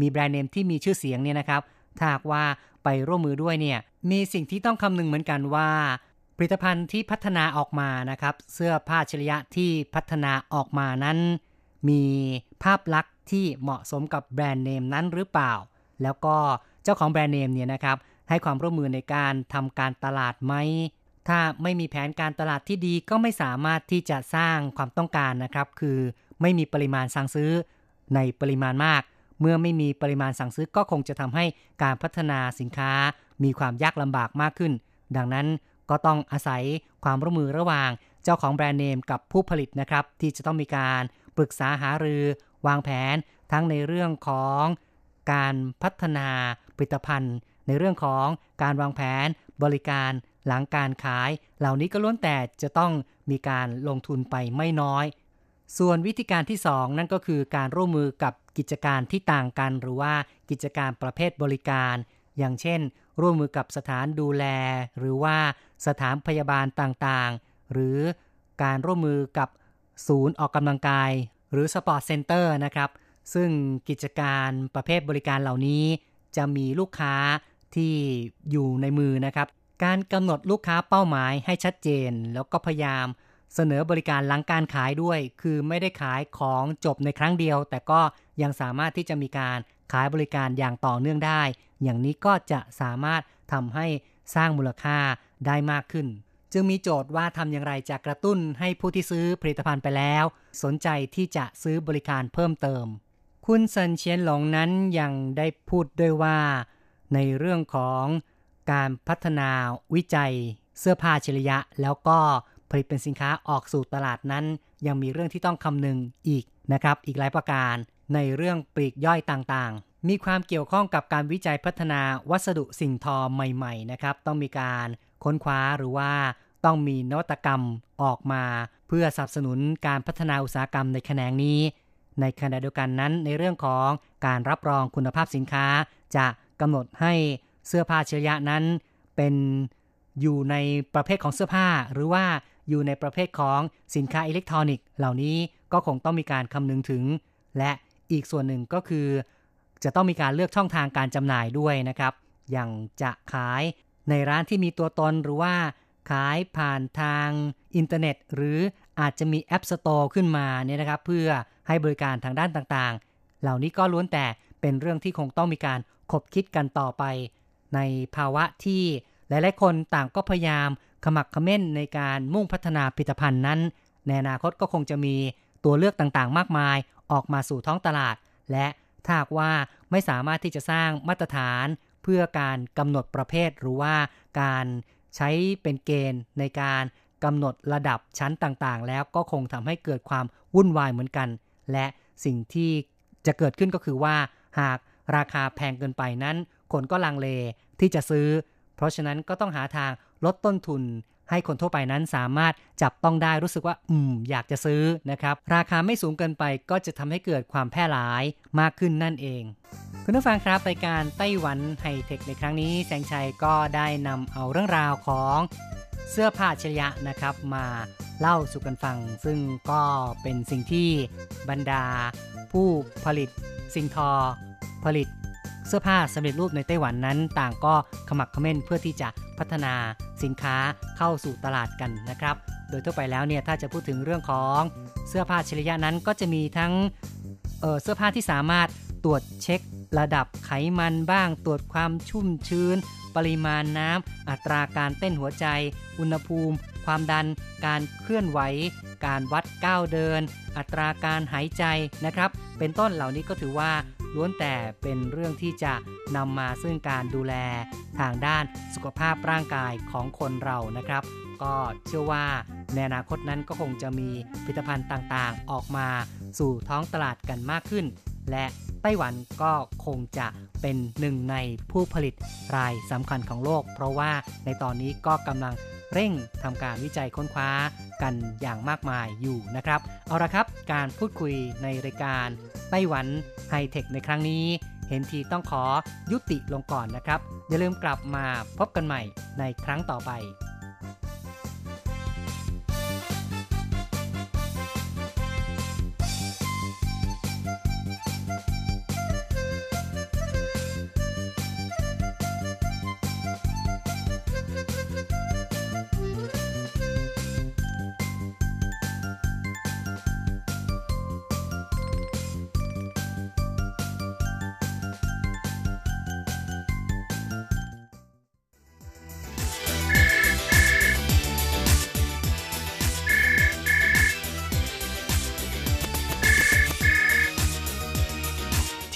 [SPEAKER 4] มีแบรนด์เนมที่มีชื่อเสียงเนี่ยนะครับถ้าหากว่าไปร่วมมือด้วยเนี่ยมีสิ่งที่ต้องคำนึงเหมือนกันว่า ผลิตภัณฑ์ที่พัฒนาออกมานะครับ เสื้อผ้าชริยะที่พัฒนาออกมานั้น มีภาพลักษณ์ที่เหมาะสมกับแบรนด์เนมนั้นหรือเปล่า แล้วก็ จ้าของแบรนด์เนมเนี่ยนะครับให้ความร่วมมือในการทำการตลาดไหมถ้าไม่มีแผนการตลาดที่ดีก็ไม่สามารถที่จะสร้างความต้องการนะครับ คือไม่มีปริมาณสั่งซื้อในปริมาณมาก เมื่อไม่มีปริมาณสั่งซื้อก็คงจะทำให้การพัฒนาสินค้า มีความยากลำบากมากขึ้น ดังนั้นก็ต้องอาศัยความร่วมมือระหว่าง เจ้าของแบรนด์เนมกับผู้ผลิตนะครับ ที่จะต้องมีการปรึกษาหารือ วางแผนทั้งในเรื่องของการพัฒนา ผลิตภัณฑ์ ในเรื่องของการวางแผน บริการหลังการขาย เหล่านี้ก็ล้วนแต่จะต้องมีการลงทุนไปไม่น้อย ส่วนวิธีการที่ 2 นั่นก็คือการร่วมมือกับกิจการที่ต่างกันหรือว่ากิจการประเภทบริการ อย่างเช่น ร่วมมือกับสถานดูแล หรือว่าสถานพยาบาลต่างๆ หรือการร่วมมือกับศูนย์ออกกำลังกาย หรือ sport center นะครับซึ่งกิจการประเภทบริการเหล่านี้ จะมีลูกค้าที่อยู่ในมือนะครับ การกำหนดลูกค้าเป้าหมายให้ชัดเจน แล้วก็พยายามเสนอบริการหลังการขายด้วย คือไม่ได้ขายของจบในครั้งเดียว แต่ก็ยังสามารถที่จะมีการขายบริการอย่างต่อเนื่องได้ อย่างนี้ก็จะสามารถทำให้สร้างมูลค่าได้มากขึ้น จึงมีโจทย์ว่าทำอย่างไรจะกระตุ้นให้ผู้ที่ซื้อผลิตภัณฑ์ไปแล้ว สนใจที่จะซื้อบริการเพิ่มเติม คุณเซินเชียนหลงนั้นยังได้พูดด้วยว่า ในเรื่องของการพัฒนาวิจัยเสื้อผ้าชริยะ แล้วก็ผลิตเป็นสินค้าออกสู่ตลาดนั้น ยังมีเรื่องที่ต้องคำนึงอีกนะครับ อีกหลายประการในเรื่องปลีกย่อยต่างๆ มีความเกี่ยวข้องกับการวิจัยพัฒนาวัสดุสิ่งทอใหม่ๆนะครับ ต้องมีการค้นคว้าหรือว่าต้องมีนวัตกรรมออกมา เพื่อสนับสนุนการพัฒนาอุตสาหกรรมในแขนงนี้ ในขณะเดียวกันนั้นในเรื่องของการรับรองคุณภาพสินค้า จะกำหนดให้เสื้อผ้าเชริยะนั้น เป็นอยู่ในประเภทของเสื้อผ้า หรือว่าอยู่ในประเภทของสินค้าอิเล็กทรอนิกส์ เหล่านี้ก็คงต้องมีการคำนึงถึง และอีกส่วนหนึ่งก็คือ จะต้องมีการเลือกช่องทางการจำหน่ายด้วยนะครับ อย่างจะขายในร้านที่มีตัวตนหรือว่าขายผ่านทางอินเทอร์เน็ต หรืออาจจะมี app store ขึ้นมาเนี่ยนะครับ เพื่อให้บริการทางด้านต่างๆ เหล่านี้ก็ล้วนแต่เป็นเรื่องที่คงต้องมีการคบคิดกันต่อไป ในภาวะที่หลายๆ คนต่างก็พยายามขมักขม้นในการมุ่งพัฒนาผลิตภัณฑ์นั้น ในอนาคตก็คงจะมีตัวเลือกต่างๆ มากมายออกมาสู่ท้องตลาด และถ้าว่าไม่สามารถที่จะสร้างมาตรฐาน เพื่อการกำหนดประเภทหรือว่าการใช้เป็นเกณฑ์ในการกำหนดระดับชั้นต่างๆ แล้วก็คงทำให้เกิดความวุ่นวายเหมือนกัน และสิ่งที่จะเกิดขึ้นก็คือว่า หากราคาแพงเกินไปนั้น คนก็ลังเลที่จะซื้อ เพราะฉะนั้นก็ต้องหาทางลดต้นทุน ให้คนทั่วไปนั้นสามารถจับต้องได้รู้สึกว่า อืม อยากจะซื้อนะครับ ราคาไม่สูงเกินไปก็จะทำให้เกิดความแพร่หลายมากขึ้นนั่นเอง คุณผู้ฟังครับรายการไต้หวันไฮเทคในครั้งนี้แสงชัยก็ได้นำเอาเรื่องราวของเสื้อผ้าชริยะนะครับมา เล่าสู่กันฟัง ซึ่งก็เป็นสิ่งที่บรรดา ผู้ผลิตสิ่งทอ ผลิตเสื้อผ้าสำเร็จรูปในไต้หวันนั้น ต่างก็ขมักขม้นเพื่อที่จะพัฒนาสินค้าเข้าสู่ตลาดกันนะครับ โดยทั่วไปแล้วเนี่ยถ้าจะพูดถึงเรื่องของเสื้อผ้าชริยะนั้นก็จะมีทั้งเเสื้อผ้าที่สามารถตรวจเช็คระดับไขมันบ้าง ตรวจความชุ่มชื้น ปริมาณน้ำอัตราการเต้นหัวใจ อุณหภูมิ ความดัน การเคลื่อนไหว การวัดก้าวเดิน อัตราการหายใจนะครับ เป็นต้นเหล่านี้ก็ถือว่าล้วนแต่เป็นเรื่องที่จะนำมาซึ่งการดูแลทางด้านสุขภาพร่างกายของคนเรานะครับ ก็เชื่อว่าในอนาคตนั้นก็คงจะมีผลิตภัณฑ์ต่างๆ ออกมาสู่ท้องตลาดกันมากขึ้น และไต้หวันก็คงจะเป็นหนึ่งในผู้ผลิตรายสำคัญของโลก เพราะว่าในตอนนี้ก็กำลัง เร่งทำการวิจัยค้นคว้ากันอย่างมากมายอยู่นะครับ เอาละครับ การพูดคุยในรายการไต้หวันไฮเทคในครั้งนี้ เห็นทีต้องขอยุติลงก่อนนะครับ อย่าลืมกลับมาพบกันใหม่ในครั้งต่อไป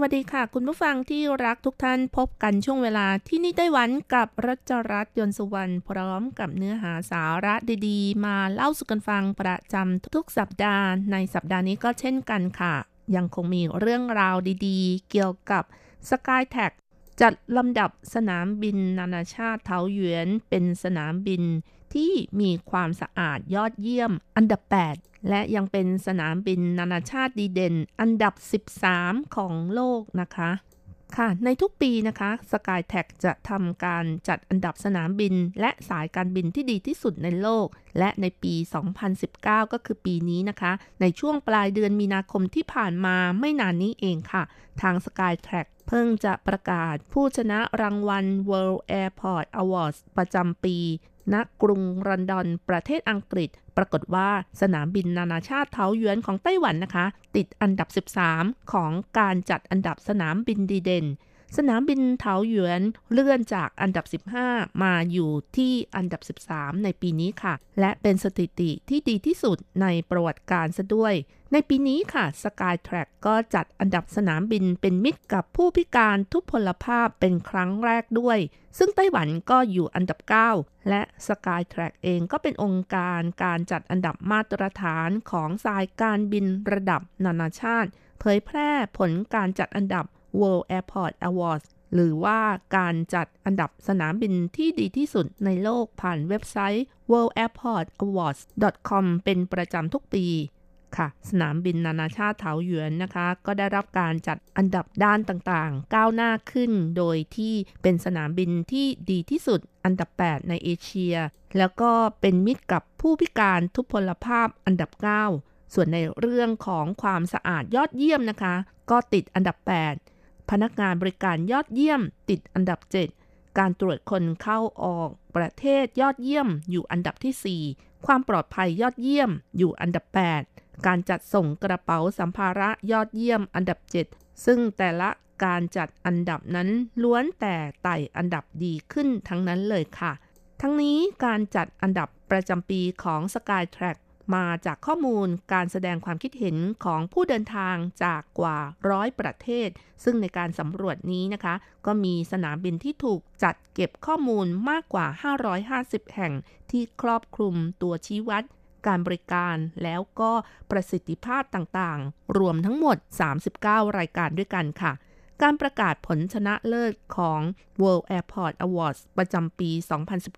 [SPEAKER 5] วัสดีค่ะ คุณผู้ฟังที่รักทุกท่านพบกันช่วงเวลาที่นี่ไต้หวันกับรัชรัตน์ยนสุวรรณพร้อมกับเนื้อหาสาระดีๆ มาเล่าสู่กันฟังประจำทุกสัปดาห์ ในสัปดาห์นี้ก็เช่นกันค่ะ ยังคงมีเรื่องราวดีๆ เกี่ยวกับ SkyTag จัดลำดับสนามบินนานาชาติเทาหยวนเป็นสนามบินที่มีความสะอาดยอดเยี่ยมอันดับ 8 และยังเป็นสนามบินนานาชาติดีเด่น อันดับ 13 ของโลกนะคะ ค่ะ ในทุกปีนะคะ SkyTag จะทำการจัดอันดับสนามบิน และสายการบินที่ดีที่สุดในโลก และในปี 2019 ก็คือปีนี้นะคะ ในช่วงปลายเดือนมีนาคมที่ผ่านมาไม่นานนี้เองค่ะ ทาง SkyTrack เพิ่งจะประกาศผู้ชนะรางวัล World Airport Awards ประจำปี ณกรุงลอนดอน ประเทศอังกฤษ ปรากฏว่าสนามบินนานาชาติเทาเยวนของไต้หวันนะคะ ติดอันดับ 13 ของการจัดอันดับสนามบินดีเด่น สนามบินเถาหยวนเลื่อนจากอันดับ 15 มาอยู่ที่อันดับ 13 ในปีนี้ค่ะ และเป็นสถิติที่ดีที่สุดในประวัติการซะด้วย ในปีนี้ค่ะ Skytrack ก็จัดอันดับสนามบินเป็นมิตรกับผู้พิการทุพพลภาพเป็นครั้งแรกด้วย ซึ่งไต้หวันก็อยู่อันดับ 9 และ Skytrack เองก็เป็นองค์การการจัดอันดับมาตรฐานของสายการบินระดับนานาชาติ เผยแพร่ผลการจัดอันดับ World Airport Awards หรือว่าการจัดอันดับสนามบินที่ดีที่สุดในโลกผ่านเว็บไซต์ worldairportawards.com เป็นประจำทุกปีค่ะ สนามบินนานาชาติเถาหยวนนะคะ ก็ได้รับการจัดอันดับด้านต่างๆ ก้าวหน้าขึ้น โดยที่เป็นสนามบินที่ดีที่สุดอันดับ 8 ในเอเชีย แล้วก็เป็นมิตรกับผู้พิการทุพพลภาพอันดับ 9 ส่วนในเรื่องของความสะอาดยอดเยี่ยมนะคะ ก็ติดอันดับ 8 พนักงานบริการยอดเยี่ยม ติดอันดับ 7 การตรวจคนเข้าออก ประเทศยอดเยี่ยม อยู่อันดับที่ 4 ความปลอดภัยยอดเยี่ยม อยู่อันดับ 8 การจัดส่งกระเป๋าสัมภาระยอดเยี่ยม อันดับ 7 ซึ่งแต่ละการจัดอันดับนั้นล้วนแต่ไต่อันดับดีขึ้นทั้งนั้นเลยค่ะ ทั้งนี้การจัดอันดับประจำปีของ Skytrack มาจากข้อมูลการแสดงความคิดเห็นของผู้เดินทางจากกว่าร้อยประเทศ ซึ่งในการสำรวจนี้นะคะ ก็มีสนามบินที่ถูกจัดเก็บข้อมูลมากกว่า 550 แห่งที่ครอบคลุมตัวชี้วัด การบริการแล้วก็ประสิทธิภาพต่างๆ รวมทั้งหมด 39 รายการด้วยกันค่ะ การประกาศผลชนะเลิศของ World Airport Awards ประจำปี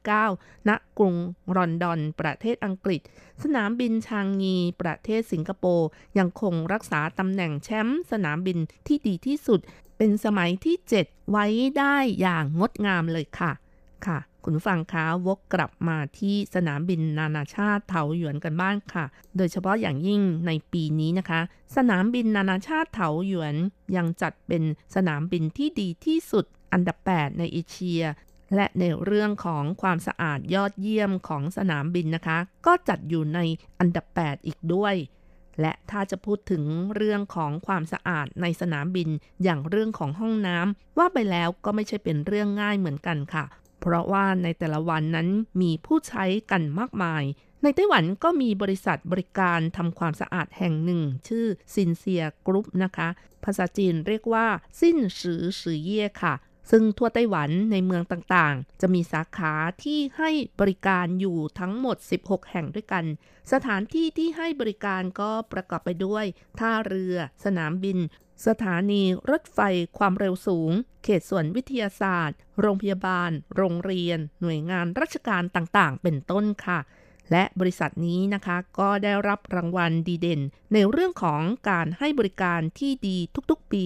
[SPEAKER 5] 2019 ณ กรุงลอนดอน ประเทศอังกฤษ สนามบินชางงี ประเทศสิงคโปร์ ยังคงรักษาตำแหน่งแชมป์สนามบินที่ดีที่สุด เป็นสมัยที่ 7 ไว้ได้อย่างงดงามเลยค่ะ ค่ะ คุณผู้ฟังคะวกกลับมาที่สนามบินนานาชาติเถาหยวนกันบ้างค่ะ โดยเฉพาะอย่างยิ่งในปีนี้นะคะ สนามบินนานาชาติเถาหยวนยังจัดเป็นสนามบินที่ดีที่สุดอันดับ 8 ในเอเชีย และในเรื่องของความสะอาดยอดเยี่ยมของสนามบินนะคะ ก็จัดอยู่ในอันดับ 8 อีกด้วย และถ้าจะพูดถึงเรื่องของความสะอาดในสนามบินอย่างเรื่องของห้องน้ำว่าไปแล้วก็ไม่ใช่เป็นเรื่องง่ายเหมือนกันค่ะ เพราะว่าในแต่ละวันนั้นมีผู้ใช้กันมากมาย ในไต้หวันก็มีบริษัทบริการทำความสะอาดแห่งหนึ่ง ชื่อซินเซียกรุ๊ปนะคะ ภาษาจีนเรียกว่า สิ้นสือสือเย่ค่ะ ซึ่งทั่วไต้หวันในเมืองต่างๆ จะมีสาขาที่ให้บริการอยู่ทั้งหมด 16 แห่งด้วยกัน สถานที่ที่ให้บริการก็ประกอบไปด้วย ท่าเรือ สนามบิน สถานีรถไฟความเร็วสูง เขตส่วนวิทยาศาสตร์ โรงพยาบาล โรงเรียน หน่วยงานราชการต่างๆ เป็นต้นค่ะ และบริษัทนี้นะคะก็ได้รับรางวัลดีเด่น ในเรื่องของการให้บริการที่ดีทุกๆ ปี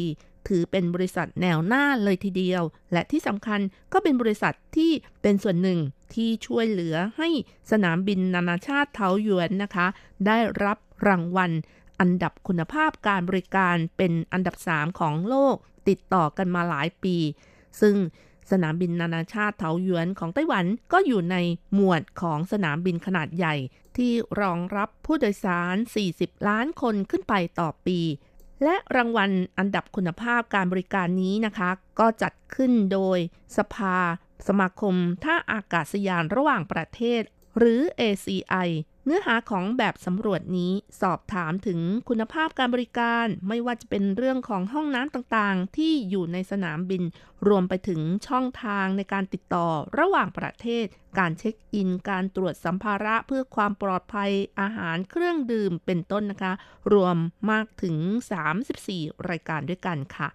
[SPEAKER 5] ถือเป็นบริษัทแนวหน้าเลยทีเดียว และที่สำคัญก็เป็นบริษัทที่เป็นส่วนหนึ่งที่ช่วยเหลือให้สนามบินนานาชาติเทาหยวนนะคะ ได้รับรางวัล อันดับคุณภาพการบริการเป็นอันดับ 3 ของโลกติดต่อกันมาหลายปี ซึ่งสนามบินนานาชาติเถาหยวนของไต้หวันก็อยู่ในหมวดของสนามบินขนาดใหญ่ ที่รองรับผู้โดยสาร 40 ล้านคนขึ้นไปต่อปี และรางวัลอันดับคุณภาพการบริการนี้นะคะ ก็จัดขึ้นโดยสภา สมาคมท่าอากาศยานระหว่างประเทศ หรือ ACI เนื้อหาของแบบสำรวจนี้สอบถามถึงคุณภาพการบริการไม่ว่าจะเป็นเรื่องของห้องน้ำต่างๆ ที่อยู่ในสนามบิน รวมไปถึงช่องทางในการติดต่อระหว่างประเทศ การเช็คอิน การตรวจสัมภาระเพื่อความปลอดภัยอาหารเครื่องดื่มเป็นต้นนะคะ รวมมากถึง 34 รายการด้วยกันค่ะ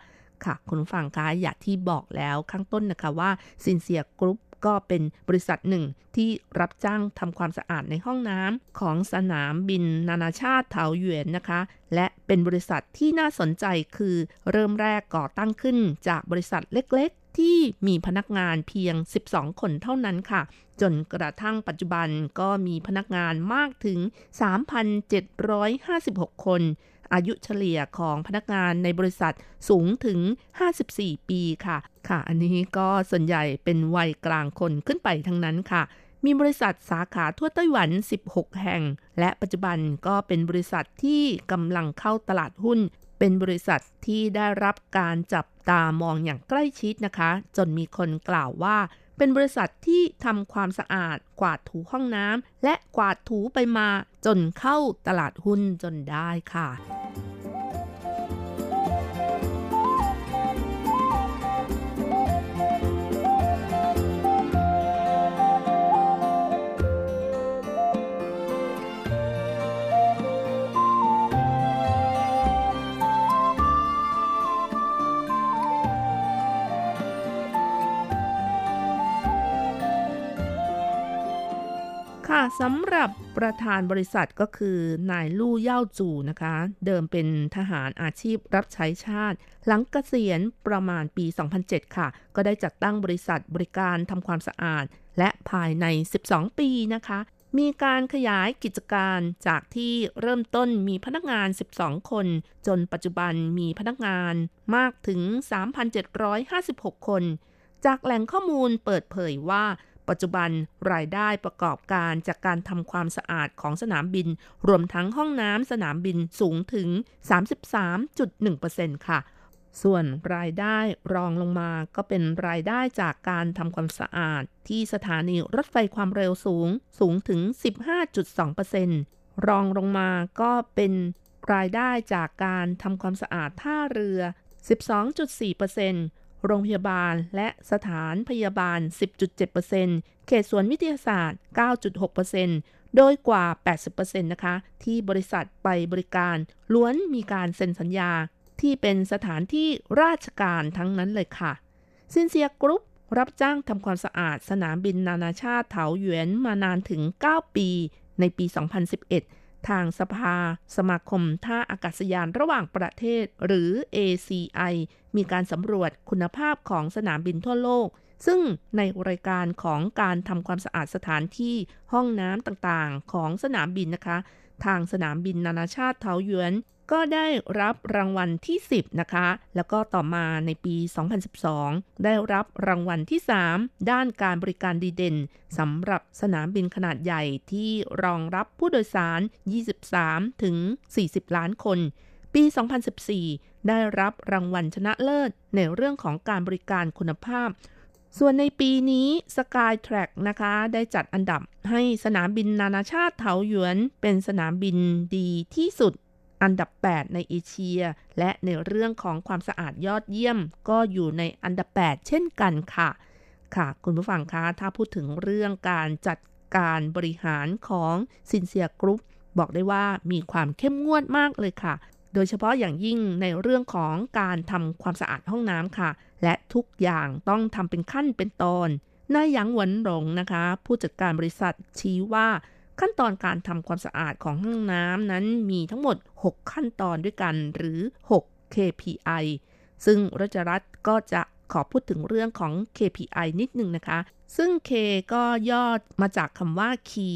[SPEAKER 5] ค่ะ คุณฟังคะอย่างที่บอกแล้วข้างต้นนะคะว่าซินเซียกรุ๊ป ก็เป็นบริษัทหนึ่งที่รับจ้างทำความสะอาดในห้องน้ำของสนามบินนานาชาติเถาหยวนนะคะ และเป็นบริษัทที่น่าสนใจคือเริ่มแรกก่อตั้งขึ้นจากบริษัทเล็กๆ ที่มีพนักงานเพียง 12 คนเท่านั้นค่ะ จนกระทั่งปัจจุบันก็มีพนักงานมากถึง 3,756 คน อายุเฉลี่ยของพนักงานในบริษัทสูงถึง 54 ปีค่ะ ค่ะ อันนี้ก็ส่วนใหญ่เป็นวัยกลางคนขึ้นไปทั้งนั้นค่ะ มีบริษัทสาขาทั่วไต้หวัน 16 แห่ง และปัจจุบันก็เป็นบริษัทที่กำลังเข้าตลาดหุ้น เป็นบริษัทที่ได้รับการจับตามองอย่างใกล้ชิดนะคะ จนมีคนกล่าวว่า เป็นบริษัทที่ทำความสะอาด กวาดถูห้องน้ำและกวาดถูไปมาจนเข้าตลาดหุ้นจนได้ค่ะ ค่ะสำหรับประธานบริษัทก็คือนายลู่เย่าจูนะคะ เดิมเป็นทหารอาชีพรับใช้ชาติ หลังเกษียณประมาณปี 2007 ค่ะ ก็ได้จัดตั้งบริษัทบริการทำความสะอาด และภายใน 12 ปีนะคะ มีการขยายกิจการจากที่เริ่มต้นมีพนักงาน 12 คน จนปัจจุบันมีพนักงานมากถึง 3,756 คน จากแหล่งข้อมูลเปิดเผยว่า ปัจจุบันรายได้ประกอบการจากการทำความสะอาดของสนามบิน รวมทั้งห้องน้ำสนามบินสูงถึง 33.1%ค่ะส่วนรายได้รองลงมาก็เป็นรายได้จากการทำความสะอาด ที่สถานีรถไฟความเร็วสูงสูงถึง 15.2%รองลงมาก็เป็นรายได้จากการทำความสะอาดท่าเรือ 12.4% โรงพยาบาลและสถานพยาบาล 10.7%เขตสวนวิทยาศาสตร์ 9.6%โดยกว่า 80%นะคะ ที่บริษัทไปบริการ ล้วนมีการเซ็นสัญญา ที่เป็นสถานที่ราชการทั้งนั้นเลยค่ะ ซินเซียกรุ๊ปรับจ้างทำความสะอาดสนามบินนานาชาติเถาหยวนมานานถึง 9 ปี ในปี 2011 ทางสภา สมาคมท่าอากาศยานระหว่างประเทศ หรือ ACI มีการสำรวจคุณภาพของสนามบินทั่วโลก ซึ่งในรายการของการทำความสะอาดสถานที่ห้องน้ำต่างๆ ของสนามบินนะคะ ทางสนามบินนานาชาติเทาหยวน ก็ได้รับรางวัลที่ 10 นะคะ แล้วก็ต่อมาในปี 2012 ได้รับรางวัลที่ 3 ด้านการบริการดีเด่นสำหรับสนามบินขนาดใหญ่ที่รองรับผู้โดยสาร 23 ถึง 40 ล้านคน ปี 2014 ได้รับรางวัลชนะเลิศในเรื่องของการบริการคุณภาพส่วนในปีนี้ Skytrack นะคะ ได้จัดอันดับให้สนามบินนานาชาติเถาหยวน เป็นสนามบินดีที่สุด อันดับ 8 ในเอเชีย และในเรื่องของความสะอาดยอดเยี่ยม ก็อยู่ในอันดับ 8 เช่นกันค่ะ ค่ะคุณผู้ฟังคะถ้าพูดถึงเรื่องการจัดการบริหารของซินเซียกรุ๊ปบอกได้ว่ามีความเข้มงวดมากเลยค่ะ โดยเฉพาะอย่างยิ่งในเรื่องของการทำความสะอาดห้องน้ำค่ะ และทุกอย่างต้องทำเป็นขั้นเป็นตอนนายหยางหวนหลงนะคะ ผู้จัดการบริษัทชี้ว่า ขั้นตอนการทำความสะอาดของห้องน้ำนั้นมีทั้งหมด 6 ขั้นตอนด้วยกันหรือ 6 KPI ซึ่งรัชรัตก็จะขอพูดถึงเรื่องของ KPI นิดนึงนะคะ ซึ่ง K ก็ย่อมาจากคำว่า Key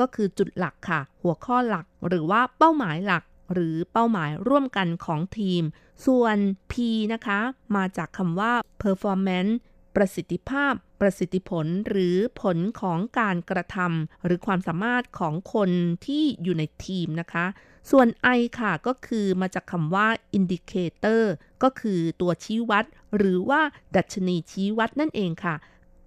[SPEAKER 5] ก็คือจุดหลักค่ะ หัวข้อหลักหรือว่าเป้าหมายหลัก หรือเป้าหมายร่วมกันของทีม ส่วน P นะคะ มาจากคำว่า performance ประสิทธิภาพ ประสิทธิผลหรือผลของการกระทำหรือความสามารถของคนที่อยู่ในทีมนะคะ ส่วน I ค่ะก็คือมาจากคำว่า indicator ก็คือตัวชี้วัด หรือว่าดัชนีชี้วัดนั่นเองค่ะ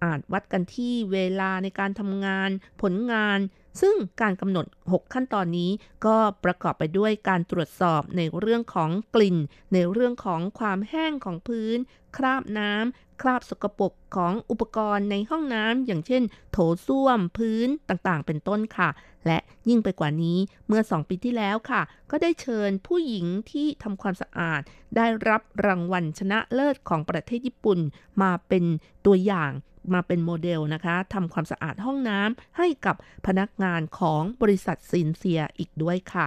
[SPEAKER 5] อาจวัดกันที่เวลาในการทำงาน ผลงาน ซึ่งการกำหนด 6 ขั้นตอนนี้ก็ประกอบไปด้วยการตรวจสอบในเรื่องของกลิ่น ในเรื่องของความแห้งของพื้น คราบน้ำ คราบสกปรกของอุปกรณ์ในห้องน้ำอย่างเช่น โถส้วมพื้นต่างๆ เป็นต้นค่ะ และยิ่งไปกว่านี้เมื่อ 2 ปีที่แล้วค่ะ ก็ได้เชิญผู้หญิงที่ทำความสะอาด ได้รับรางวัลชนะเลิศของประเทศญี่ปุ่นมาเป็นตัวอย่าง มาเป็นโมเดลนะคะทำความสะอาดห้องน้ำให้กับพนักงานของบริษัทซินเซียอีกด้วยค่ะ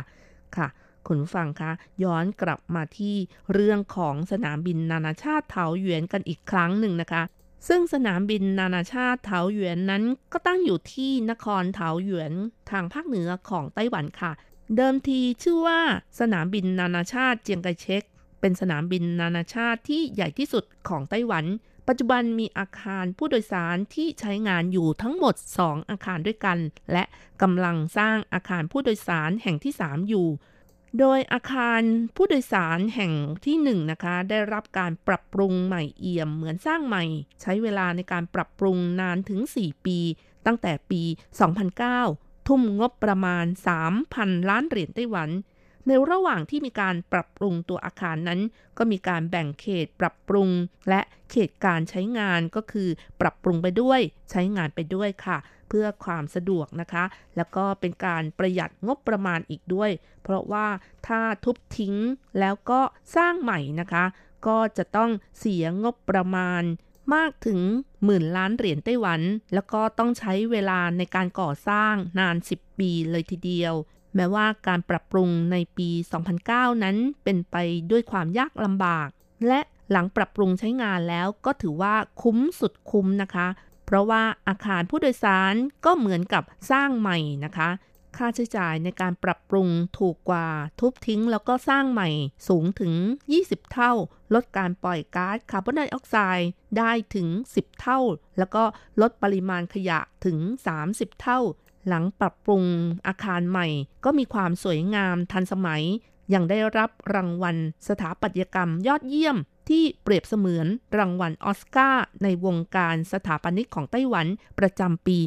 [SPEAKER 5] ค่ะคุณฟังคะย้อนกลับมาที่เรื่องของสนามบินนานาชาติเถาหยวนกันอีกครั้งหนึ่งนะคะ ซึ่งสนามบินนานาชาติเถาหยวนนั้นก็ตั้งอยู่ที่นครเถาหยวนทางภาคเหนือของไต้หวันค่ะ เดิมทีชื่อว่าสนามบินนานาชาติเจียงไคเชกเป็นสนามบินนานาชาติที่ใหญ่ที่สุดของไต้หวัน ปัจจุบันมีอาคารผู้โดยสารที่ใช้งานอยู่ทั้งหมด 2 อาคารด้วยกัน และกำลังสร้างอาคารผู้โดยสารแห่งที่ 3 อยู่ โดยอาคารผู้โดยสารแห่งที่1นนะคะ ได้รับการปรับปรุงใหม่เอี่ยมเหมือนสร้างใหม่ ใช้เวลาในการปรับปรุงนานถึง 4 ปี ตั้งแต่ปี 2009 ทุ่มงบประมาณ 3,000 ล้านเหรียญไต้หวัน ในระหว่างที่มีการปรับปรุงตัวอาคารนั้น ก็มีการแบ่งเขตปรับปรุง และเขตการใช้งานก็คือปรับปรุงไปด้วยใช้งานไปด้วยค่ะ เพื่อความสะดวกนะคะ แล้วก็เป็นการประหยัดงบประมาณอีกด้วย เพราะว่าถ้าทุบทิ้งแล้วก็สร้างใหม่นะคะ ก็จะต้องเสียงบประมาณมากถึงหมื่นล้านเหรียญไต้หวัน แล้วก็ต้องใช้เวลาในการก่อสร้างนาน 10 ปีเลยทีเดียว แม้ว่าการปรับปรุงในปี 2009 นั้นเป็นไปด้วยความยากลำบาก และหลังปรับปรุงใช้งานแล้วก็ถือว่าคุ้มสุดคุ้มนะคะ เพราะว่าอาคารผู้โดยสารก็เหมือนกับสร้างใหม่นะคะ ค่าใช้จ่ายในการปรับปรุงถูกกว่าทุบทิ้งแล้วก็สร้างใหม่สูงถึง 20 เท่า ลดการปล่อยก๊าซคาร์บอนไดออกไซด์ได้ถึง 10 เท่า แล้วก็ลดปริมาณขยะถึง 30 เท่า หลังปรับปรุงอาคารใหม่ ก็มีความสวยงามทันสมัย ยังได้รับรางวัลสถาปัตยกรรมยอดเยี่ยม ที่เปรียบเสมือนรางวัลออสการ์ในวงการสถาปนิกของไต้หวันประจำปี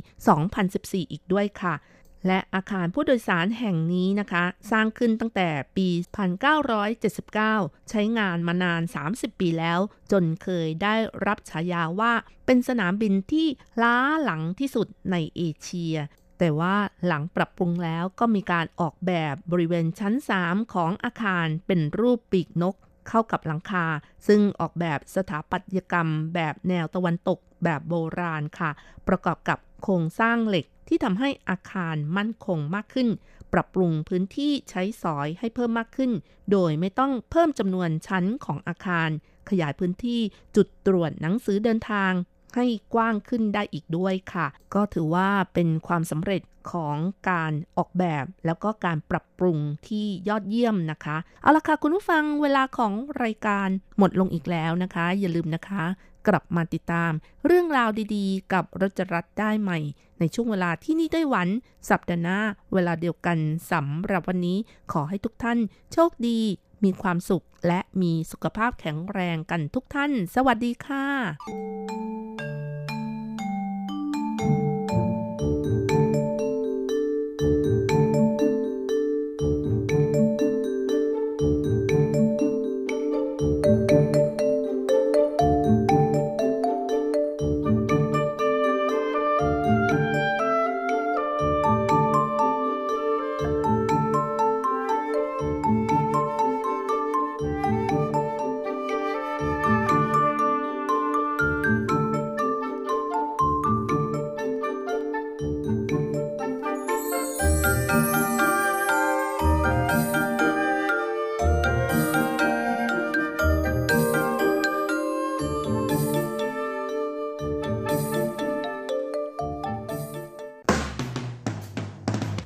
[SPEAKER 5] 2014 อีกด้วยค่ะและอาคารผู้โดยสารแห่งนี้นะคะ สร้างขึ้นตั้งแต่ปี 1979 ใช้งานมานาน 30 ปีแล้ว จนเคยได้รับฉายาว่า เป็นสนามบินที่ล้าหลังที่สุดในเอเชีย แต่ว่าหลังปรับปรุงแล้วก็มีการออกแบบบริเวณชั้น 3 ของอาคารเป็นรูปปีกนกเข้ากับหลังคา ซึ่งออกแบบสถาปัตยกรรมแบบแนวตะวันตกแบบโบราณค่ะ ประกอบกับโครงสร้างเหล็กที่ทำให้อาคารมั่นคงมากขึ้น ปรับปรุงพื้นที่ใช้สอยให้เพิ่มมากขึ้น โดยไม่ต้องเพิ่มจำนวนชั้นของอาคาร ขยายพื้นที่จุดตรวจหนังสือเดินทาง ให้กว้างขึ้นได้อีกด้วยค่ะ ก็ถือว่าเป็นความสำเร็จของการออกแบบแล้วก็การปรับปรุงที่ยอดเยี่ยมนะคะ เอาละค่ะ คุณผู้ฟังเวลาของรายการหมดลงอีกแล้วนะคะ อย่าลืมนะคะ กลับมาติดตาม เรื่องราวดีๆ กับรจรัสได้ใหม่ ในช่วงเวลาที่นี่ได้หวัน สัปดาห์หน้าเวลาเดียวกันสำหรับวันนี้ ขอให้ทุกท่านโชคดี มีความสุขและมีสุขภาพแข็งแรงกันทุกท่าน สวัสดีค่ะ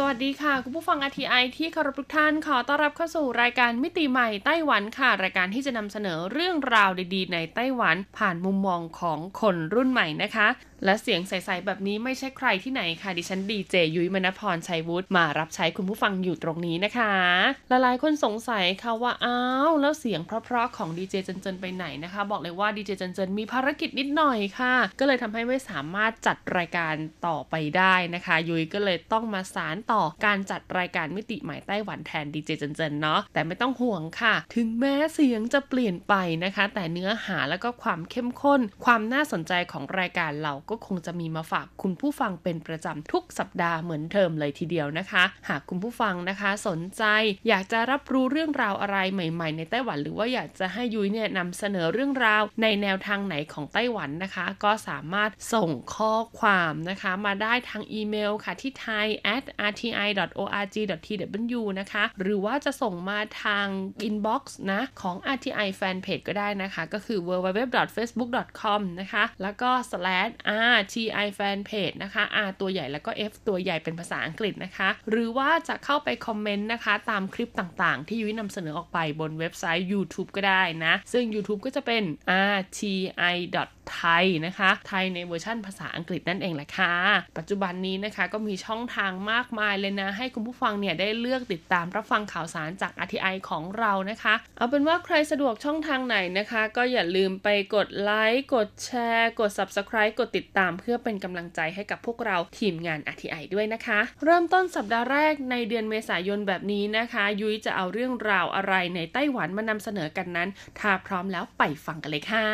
[SPEAKER 6] สวัสดีค่ะ คุณผู้ฟัง RTI ที่เคารพทุกท่านขอต้อนรับเข้าสู่รายการมิติใหม่ไต้หวันค่ะ รายการที่จะนำเสนอเรื่องราวดีๆ ในไต้หวันผ่านมุมมองของคนรุ่นใหม่นะคะ และเสียงใสๆแบบนี้ไม่ใช่ใครที่ไหนค่ะ ดิฉันดีเจยุ้ยมณพรชัยวุฒิมารับใช้คุณผู้ฟังอยู่ตรงนี้นะคะหลายๆคนสงสัยค่ะว่าอ้าวแล้วเสียงเพราะๆของดีเจเจนเจนไปไหนนะคะ บอกเลยว่าดีเจเจนเจนมีภารกิจนิดหน่อยค่ะ ก็เลยทำให้ไม่สามารถจัดรายการต่อไปได้นะคะ ยุ้ยก็เลยต้องมาสารต่อการจัดรายการมิติใหม่ไต้หวันแทนดีเจเจนเจนเนาะแต่ไม่ต้องห่วงค่ะ ถึงแม้เสียงจะเปลี่ยนไปนะคะ แต่เนื้อหาแล้วก็ความเข้มข้น ความน่าสนใจของรายการเราก็คงจะมีมาฝากคุณผู้ฟังเป็นประจำทุกสัปดาห์เหมือนเทอมเลยทีเดียวนะคะ หากคุณผู้ฟังนะคะสนใจ อยากจะรับรู้เรื่องราวอะไรใหม่ๆ ในไต้หวัน หรือว่าอยากจะให้ยุ้ยเนี่ยนำเสนอเรื่องราวในแนวทางไหนของไต้หวันนะคะ ก็สามารถส่งข้อความนะคะ มาได้ทางอีเมลค่ะที่ thai at rti.org.tw นะคะ หรือว่าจะส่งมาทาง inbox นะของ RTI Fanpage ก็ได้นะคะ ก็คือ www.facebook.com นะคะ แล้วก็ slash /rti Fanpage นะคะ R ตัวใหญ่แล้วก็ F ตัวใหญ่เป็นภาษาอังกฤษนะคะ หรือว่าจะเข้าไปคอมเมนต์นะคะ ตามคลิปต่างๆ ที่ยุ้ยนำเสนอออกไปบนเว็บไซต์ YouTube ก็ได้นะ ซึ่ง YouTube ก็จะเป็น rti ไทยนะคะ ไทยในเวอร์ชั่นภาษาอังกฤษนั่นเองแหละค่ะ ปัจจุบันนี้นะคะก็มีช่องทางมากมายเลยนะ ให้คุณผู้ฟังเนี่ยได้เลือกติดตามรับฟังข่าวสารจาก RTI ของเรานะคะ เอาเป็นว่าใครสะดวกช่องทางไหนนะคะ ก็อย่าลืมไปกดไลค์กดแชร์ กด Subscribe กดติดตาม เพื่อเป็นกำลังใจให้กับพวกเราทีมงาน RTI ด้วยนะคะ เริ่มต้นสัปดาห์แรกในเดือนเมษายนแบบนี้นะคะ ยุ้ยจะเอาเรื่องราวอะไรในไต้หวันมานำเสนอกันนั้น ถ้าพร้อมแล้วไปฟังกันเลยค่ะ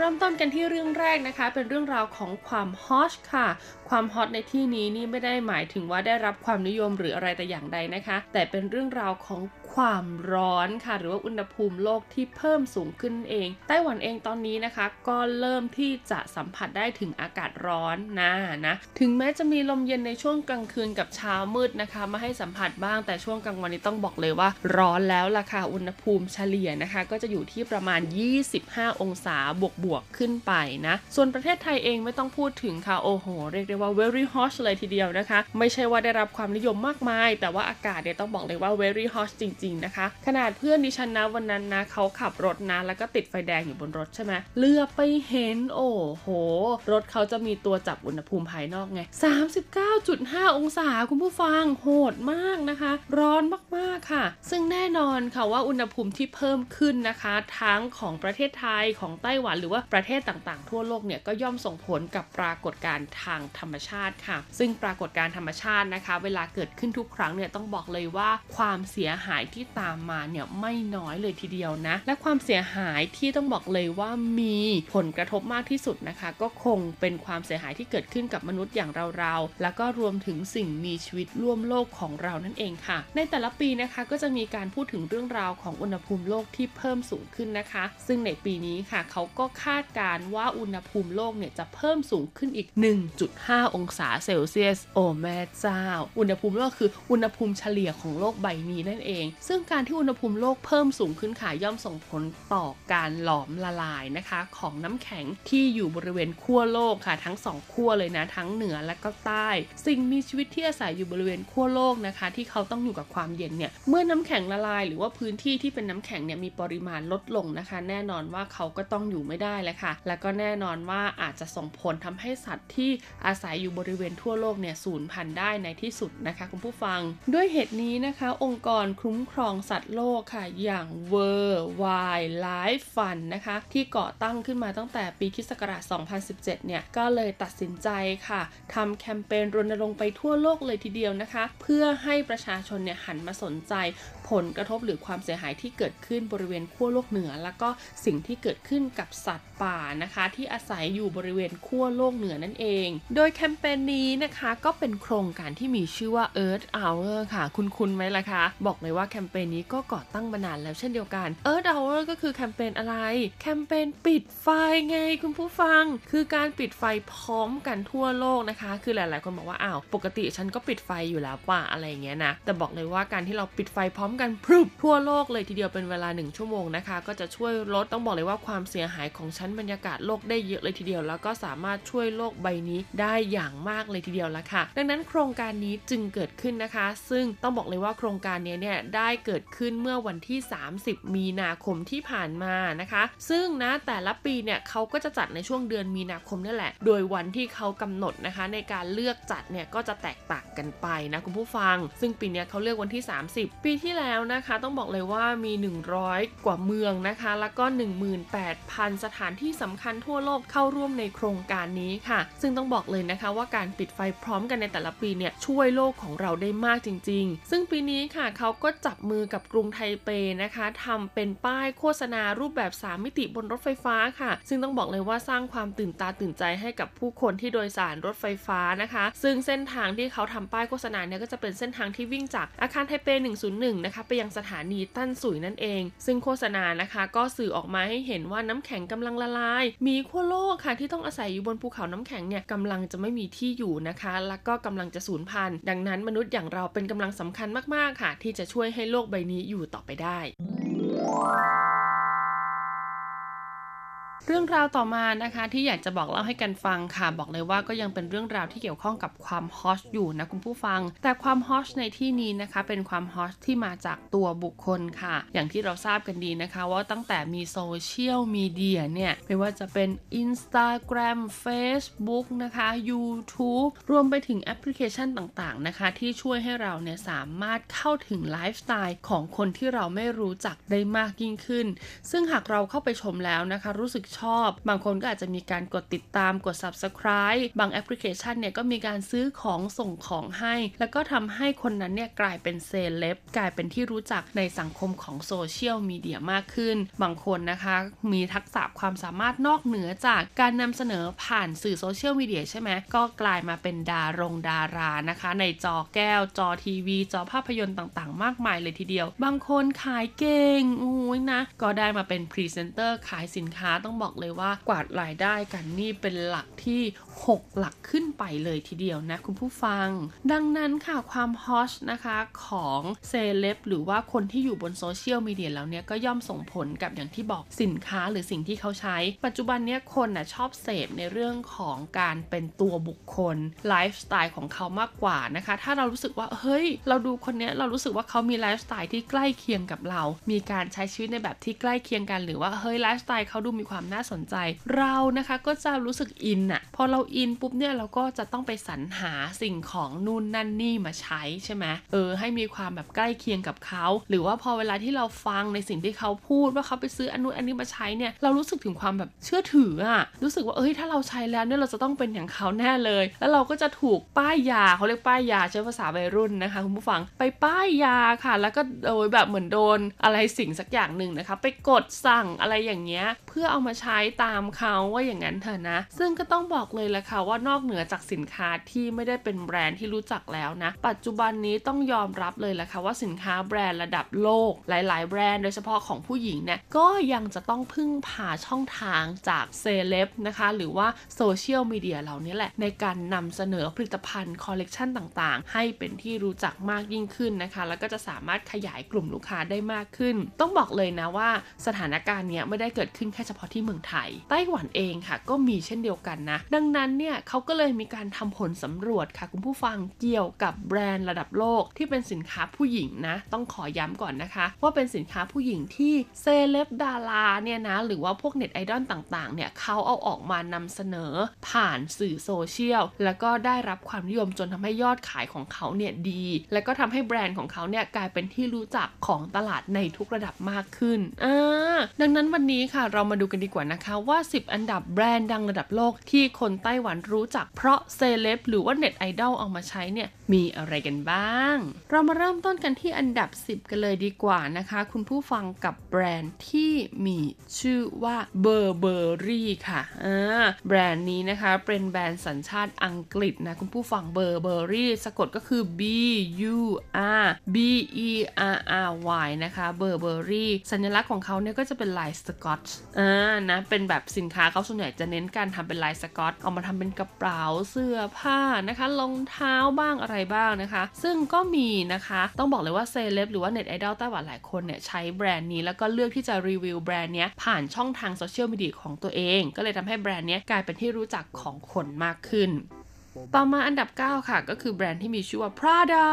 [SPEAKER 6] เริ่มต้นกันที่เรื่องแรกนะคะ เป็นเรื่องราวของความฮอชค่ะ ความฮอตในที่นี้นี่ไม่ได้หมายถึงว่าได้รับความนิยมหรืออะไรแต่อย่างใดนะคะ แต่เป็นเรื่องราวของความร้อนค่ะ หรือว่าอุณหภูมิโลกที่เพิ่มสูงขึ้นเอง ไต้หวันเองตอนนี้นะคะ ก็เริ่มที่จะสัมผัสได้ถึงอากาศร้อนนะนะ ถึงแม้จะมีลมเย็นในช่วงกลางคืนกับเช้ามืดนะคะ มาให้สัมผัสบ้างแต่ช่วงกลางวันนี้ต้องบอกเลยว่า ร้อนแล้วล่ะค่ะอุณหภูมิเฉลี่ยนะคะ ก็จะอยู่ที่ประมาณ 25 องศาบวกบวกขึ้นไปนะ ส่วนประเทศไทยเองไม่ต้องพูดถึงค่ะโอ้โหเรียกได้ว่า very hot เลยทีเดียวนะคะ ไม่ใช่ว่าได้รับความนิยมมากมาย แต่ว่าอากาศเนี่ยต้องบอกเลยว่า very hot จริง ๆ นะคะ ขนาดเพื่อนดิฉันนะวันนั้นนะเขาขับรถนะแล้วก็ติดไฟแดงอยู่บนรถใช่ไหมเลือไปเห็นโอ้โห รถเขาจะมีตัวจับอุณหภูมิภายนอกไง 39.5 องศาคุณผู้ฟังโหดมากนะคะ ร้อนมากๆค่ะ ซึ่งแน่นอนค่ะว่าอุณหภูมิที่เพิ่มขึ้นนะคะ ทั้งของประเทศไทยของไต้หวันหรือว่าประเทศต่างๆ ทั่วโลกเนี่ยก็ย่อมส่งผลกับปรากฏการณ์ทางธรรมรมชาติค่ะ ซึ่งปรากฏการธรรมชาตินะคะ เวลาเกิดขึ้นทุกครั้งเนี่ยต้องบอกเลยว่าความเสียหายที่ตามมาเนี่ยไม่น้อยเลยทีเดียวนะ และความเสียหายที่ต้องบอกเลยว่ามีผลกระทบมากที่สุดนะคะ ก็คงเป็นความเสียหายที่เกิดขึ้นกับมนุษย์อย่างเราๆ แล้วก็รวมถึงสิ่งมีชีวิตร่วมโลกของเรานั่นเองค่ะ ในแต่ละปีนะคะก็จะมีการพูดถึงเรื่องราวของอุณหภูมิโลกที่เพิ่มสูงขึ้นนะคะ ซึ่งในปีนี้ค่ะเขาก็คาดการว่าอุณหภูมิโลกเนี่ยจะเพิ่มสูงขึ้นอีก 1.5องศาเซลเซียส โอ้แม่เจ้า อุณหภูมิโลกคืออุณหภูมิเฉลี่ยของโลกใบนี้นั่นเอง ซึ่งการที่อุณหภูมิโลกเพิ่มสูงขึ้นค่ะย่อมส่งผลต่อการหลอมละลายนะคะ ของน้ำแข็งที่อยู่บริเวณขั้วโลกค่ะ ทั้งสองขั้วเลยนะ ทั้งเหนือและก็ใต้ สิ่งมีชีวิตที่อาศัยอยู่บริเวณขั้วโลกนะคะ ที่เขาต้องอยู่กับความเย็นเนี่ยเมื่อน้ำแข็งละลาย หรือว่าพื้นที่ที่เป็นน้ำแข็งเนี่ยมีปริมาณลดลงนะคะ แน่นอนว่าเขาก็ต้องอยู่ไม่ได้แล้วค่ะ แล้วก็แน่นอนว่าอาจจะส่งผลทำให้สัตว์ที่อาศัยอยู่บริเวณทั่วโลกเนี่ยสูญพันธุ์ได้ในที่สุดนะคะคุณผู้ฟัง ด้วยเหตุนี้นะคะองค์กรคุ้มครองสัตว์โลกค่ะอย่าง World Wildlife Fund นะคะที่ก่อตั้งขึ้นมาตั้งแต่ปีคศ2017 เนี่ยก็เลยตัดสินใจค่ะทำแคมเปญรณรงค์ไปทั่วโลกเลยทีเดียวนะคะ เพื่อให้ประชาชนเนี่ยหันมาสนใจผลกระทบหรือความเสียหายที่เกิดขึ้นบริเวณขั้วโลกเหนือ แล้วก็สิ่งที่เกิดขึ้นกับสัตว์ป่านะคะ ที่อาศัยอยู่บริเวณขั้วโลกเหนือนั่นเอง โดยแคคมเปญนี้นะคะก็เป็นโครงการที่มีชื่อว่า Earth Hour ค่ะ คุณคุณไหมล่ะคะ บอกเลยว่าแคมเปญนี้ก็ก่อตั้งมานานแล้วเช่นเดียวกัน Earth Hour ก็คือแคมเปญอะไร แคมเปญปิดไฟไงคุณผู้ฟัง คือการปิดไฟพร้อมกันทั่วโลกนะคะ คือหลาย ๆ คนบอกว่าอ้าวปกติฉันก็ปิดไฟอยู่แล้วป่ะอะไรเงี้ยนะแต่บอกเลยว่าการที่เราปิดไฟพร้อมกันพรึบทั่วโลกเลยทีเดียวเป็นเวลา 1 ชั่วโมงนะคะ ก็จะช่วยลดต้องบอกเลยว่าความเสียหายของชั้นบรรยากาศโลกได้เยอะเลยทีเดียว แล้วก็สามารถช่วยโลกใบนี้ได้อย่างมากเลยทีเดียวละค่ะ ดังนั้นโครงการนี้จึงเกิดขึ้นนะคะ ซึ่งต้องบอกเลยว่าโครงการนี้เนี่ยได้เกิดขึ้นเมื่อวันที่ 30 มีนาคมที่ผ่านมานะคะ ซึ่งนะแต่ละปีเนี่ยเขาก็จะจัดในช่วงเดือนมีนาคมนี่แหละ โดยวันที่เขากำหนดนะคะ ในการเลือกจัดเนี่ยก็จะแตกต่างกันไปนะคุณผู้ฟัง ซึ่งปีนี้เขาเลือกวันที่ 30 ปีที่แล้วนะคะ ต้องบอกเลยว่ามี 100 กว่าเมืองนะคะ แล้วก็ 18,000 สถานที่สำคัญทั่วโลกเข้าร่วมในโครงการนี้ค่ะ ซึ่งต้องบอกเลยนะคะว่าการปิดไฟพร้อมกันในแต่ละปีเนี่ยช่วยโลกของเราได้มากจริง ๆ ซึ่งปีนี้ค่ะเขาก็จับมือกับกรุงไทเปนะคะทำเป็นป้ายโฆษณารูปแบบ 3 มิติบนรถไฟฟ้าค่ะ ซึ่งต้องบอกเลยว่าสร้างความตื่นตาตื่นใจให้กับผู้คนที่โดยสารรถไฟฟ้านะคะ ซึ่งเส้นทางที่เขาทำป้ายโฆษณาเนี่ยก็จะเป็นเส้นทางที่วิ่งจากอาคารไทเป 101 นะคะไปยังสถานีตั้นสุยนั่นเอง ซึ่งโฆษณานะคะก็สื่อออกมาให้เห็นว่าน้ำแข็งกำลังละลาย มีขั้วโลกค่ะที่ต้องอาศัยอยู่บนภูเขาน้ำแข็งเนี่ยกำลังจะไม่มีที่อยู่นะคะ แล้วก็กำลังจะสูญพันธุ์ดังนั้นมนุษย์อย่างเราเป็นกำลังสำคัญมากๆค่ะ ที่จะช่วยให้โลกใบนี้อยู่ต่อไปได้ เรื่องราวต่อมานะคะที่อยากจะบอกเล่าให้กันฟังค่ะ บอกเลยว่าก็ยังเป็นเรื่องราวที่เกี่ยวข้องกับความฮอชอยู่นะคุณผู้ฟัง แต่ความฮอชในที่นี้นะคะเป็นความฮอชที่มาจากตัวบุคคลค่ะ อย่างที่เราทราบกันดีนะคะว่าตั้งแต่มีโซเชียลมีเดียเนี่ย ไม่ว่าจะเป็น Instagram Facebook นะคะ YouTube รวมไปถึงแอปพลิเคชันต่างๆนะคะ ที่ช่วยให้เราเนี่ยสามารถเข้าถึงไลฟ์สไตล์ของคนที่เราไม่รู้จักได้มากยิ่งขึ้น ซึ่งหากเราเข้าไปชมแล้วนะคะ รู้สึกชอบ บางคนก็อาจจะมีการกดติดตามกด subscribe บางแอปพลิเคชันเนี่ยก็มีการซื้อของส่งของให้ แล้วก็ทำให้คนนั้นเนี่ยกลายเป็นเซเลบกลายเป็นที่รู้จักในสังคมของโซเชียลมีเดียมากขึ้น บางคนนะคะมีทักษะความสามารถนอกเหนือจากการนำเสนอผ่านสื่อโซเชียลมีเดียใช่ไหมก็กลายมาเป็นดารงดารานะคะ ในจอแก้วจอทีวี จอภาพยนตร์ต่างๆ มากมายเลยทีเดียว บางคนขายเก่งอุ้ยนะ ก็ได้มาเป็นพรีเซนเตอร์ขายสินค้าต้องบอกอกเลยว่ากวาดรายได้กันนี่เป็นหลักที่ 6 หลักขึ้นไปเลยทีเดียวนะคุณผู้ฟัง ดังนั้นค่ะความฮอชนะคะของเซเลบหรือว่าคนที่อยู่บนโซเชียลมีเดียแล้วเนี่ยก็ย่อมส่งผลกับอย่างที่บอกสินค้าหรือสิ่งที่เขาใช้ ปัจจุบันเนี้ยคนน่ะชอบเสพในเรื่องของการเป็นตัวบุคคลไลฟ์สไตล์ของเขามากกว่านะคะ ถ้าเรารู้สึกว่าเฮ้ย เราดูคนเนี้ยเรารู้สึกว่าเขามีไลฟ์สไตล์ที่ใกล้เคียงกับเรา มีการใช้ชีวิตในแบบที่ใกล้เคียงกันหรือว่าเฮ้ยไลฟ์สไตล์เขาดูมีความน่าสนใจ เรานะคะก็จะรู้สึกอินอะพอเราอินปุ๊บเนี่ยเราก็จะต้องไปสรรหาสิ่งของนู่นนั่นนี่มาใช้ใช่ไหมเออให้มีความแบบใกล้เคียงกับเขา หรือว่าพอเวลาที่เราฟังในสิ่งที่เขาพูดว่าเขาไปซื้ออันนู้นอันนี้มาใช้เนี่ยเรารู้สึกถึงความแบบเชื่อถืออะรู้สึกว่าเอ้ยถ้าเราใช้แล้วเนี่ยเราจะต้องเป็นอย่างเขาแน่เลย แล้วเราก็จะถูกป้ายยาเขาเรียกป้ายยาใช้ภาษาวัยรุ่นนะคะคุณผู้ฟังไปป้ายยาค่ะ แล้วก็โดยแบบเหมือนโดนอะไรสิ่งสักอย่างหนึ่งนะคะ ไปกดสั่งอะไรอย่างเงี้ยเพื่อเอามาใช้ตามเขาว่าอย่างนั้นเถอะนะ ซึ่งก็ต้องบอกเลยแหละค่ะว่านอกเหนือจากสินค้าที่ไม่ได้เป็นแบรนด์ที่รู้จักแล้วนะ ปัจจุบันนี้ต้องยอมรับเลยแหละค่ะว่าสินค้าแบรนด์ระดับโลก หลาย ๆ แบรนด์โดยเฉพาะของผู้หญิงเนี่ยก็ยังจะต้องพึ่งพาช่องทางจากเซเลบนะคะ หรือว่าโซเชียลมีเดียเหล่านี้แหละ ในการนำเสนอผลิตภัณฑ์คอลเลกชันต่างๆ ให้เป็นที่รู้จักมากยิ่งขึ้นนะคะ แล้วก็จะสามารถขยายกลุ่มลูกค้าได้มากขึ้น ต้องบอกเลยนะว่าสถานการณ์เนี้ยไม่ได้เกิดขึ้นแค่เฉพาะที่เมืองไทย ไต้หวันเองค่ะ ก็มีเช่นเดียวกันนะ ดังนั้นเนี่ยเขาก็เลยมีการทำผลสำรวจค่ะ คุณผู้ฟังเกี่ยวกับแบรนด์ระดับโลกที่เป็นสินค้าผู้หญิงนะ ต้องขอย้ำก่อนนะคะ ว่าเป็นสินค้าผู้หญิงที่เซเลบดาราเนี่ยนะหรือว่าพวกเน็ตไอดอลต่างๆเนี่ยเขาเอาออกมานำเสนอผ่านสื่อโซเชียลแล้วก็ได้รับความนิยมจนทำให้ยอดขายของเขาเนี่ยดี แล้วก็ทำให้แบรนด์ของเขาเนี่ยกลายเป็นที่รู้จักของตลาดในทุกระดับมากขึ้นอ่ดังนั้นวันนี้ค่ะเรามาดูกันดีกว่าว่านะคะว่า 10 อันดับแบรนด์ดังระดับโลกที่คนไต้หวันรู้จักเพราะเซเลบหรือว่าเน็ตไอดอลเอามาใช้เนี่ยมีอะไรกันบ้าง เรามาเริ่มต้นกันที่อันดับ 10 กันเลยดีกว่านะคะ คุณผู้ฟังกับแบรนด์ที่มีชื่อว่า Burberry ค่ะแบรนด์นี้นะคะเป็นแบรนด์สัญชาติอังกฤษนะคุณผู้ฟัง Burberry สะกดก็คือ B U R B E R R Y นะคะ Burberry สัญลักษณ์ของเขาเนี่ยก็จะเป็นลายสกอตอ่านะ เป็นแบบสินค้าเขาส่วนใหญ่จะเน้นการทำเป็นลายสกอตเอามาทำเป็นกระเป๋าเสื้อผ้านะคะรองเท้าบ้างอะไรบ้างนะคะ ซึ่งก็มีนะคะ ต้องบอกเลยว่าเซเลบหรือว่าเน็ตไอดอลไต้หวันหลายคนเนี่ยใช้แบรนด์นี้แล้วก็เลือกที่จะรีวิวแบรนด์นี้ผ่านช่องทางโซเชียลมีเดียของตัวเอง ก็เลยทำให้แบรนด์นี้กลายเป็นที่รู้จักของคนมากขึ้น ต่อมาอันดับ 9 ค่ะก็คือแบรนด์ที่มีชื่อว่า Prada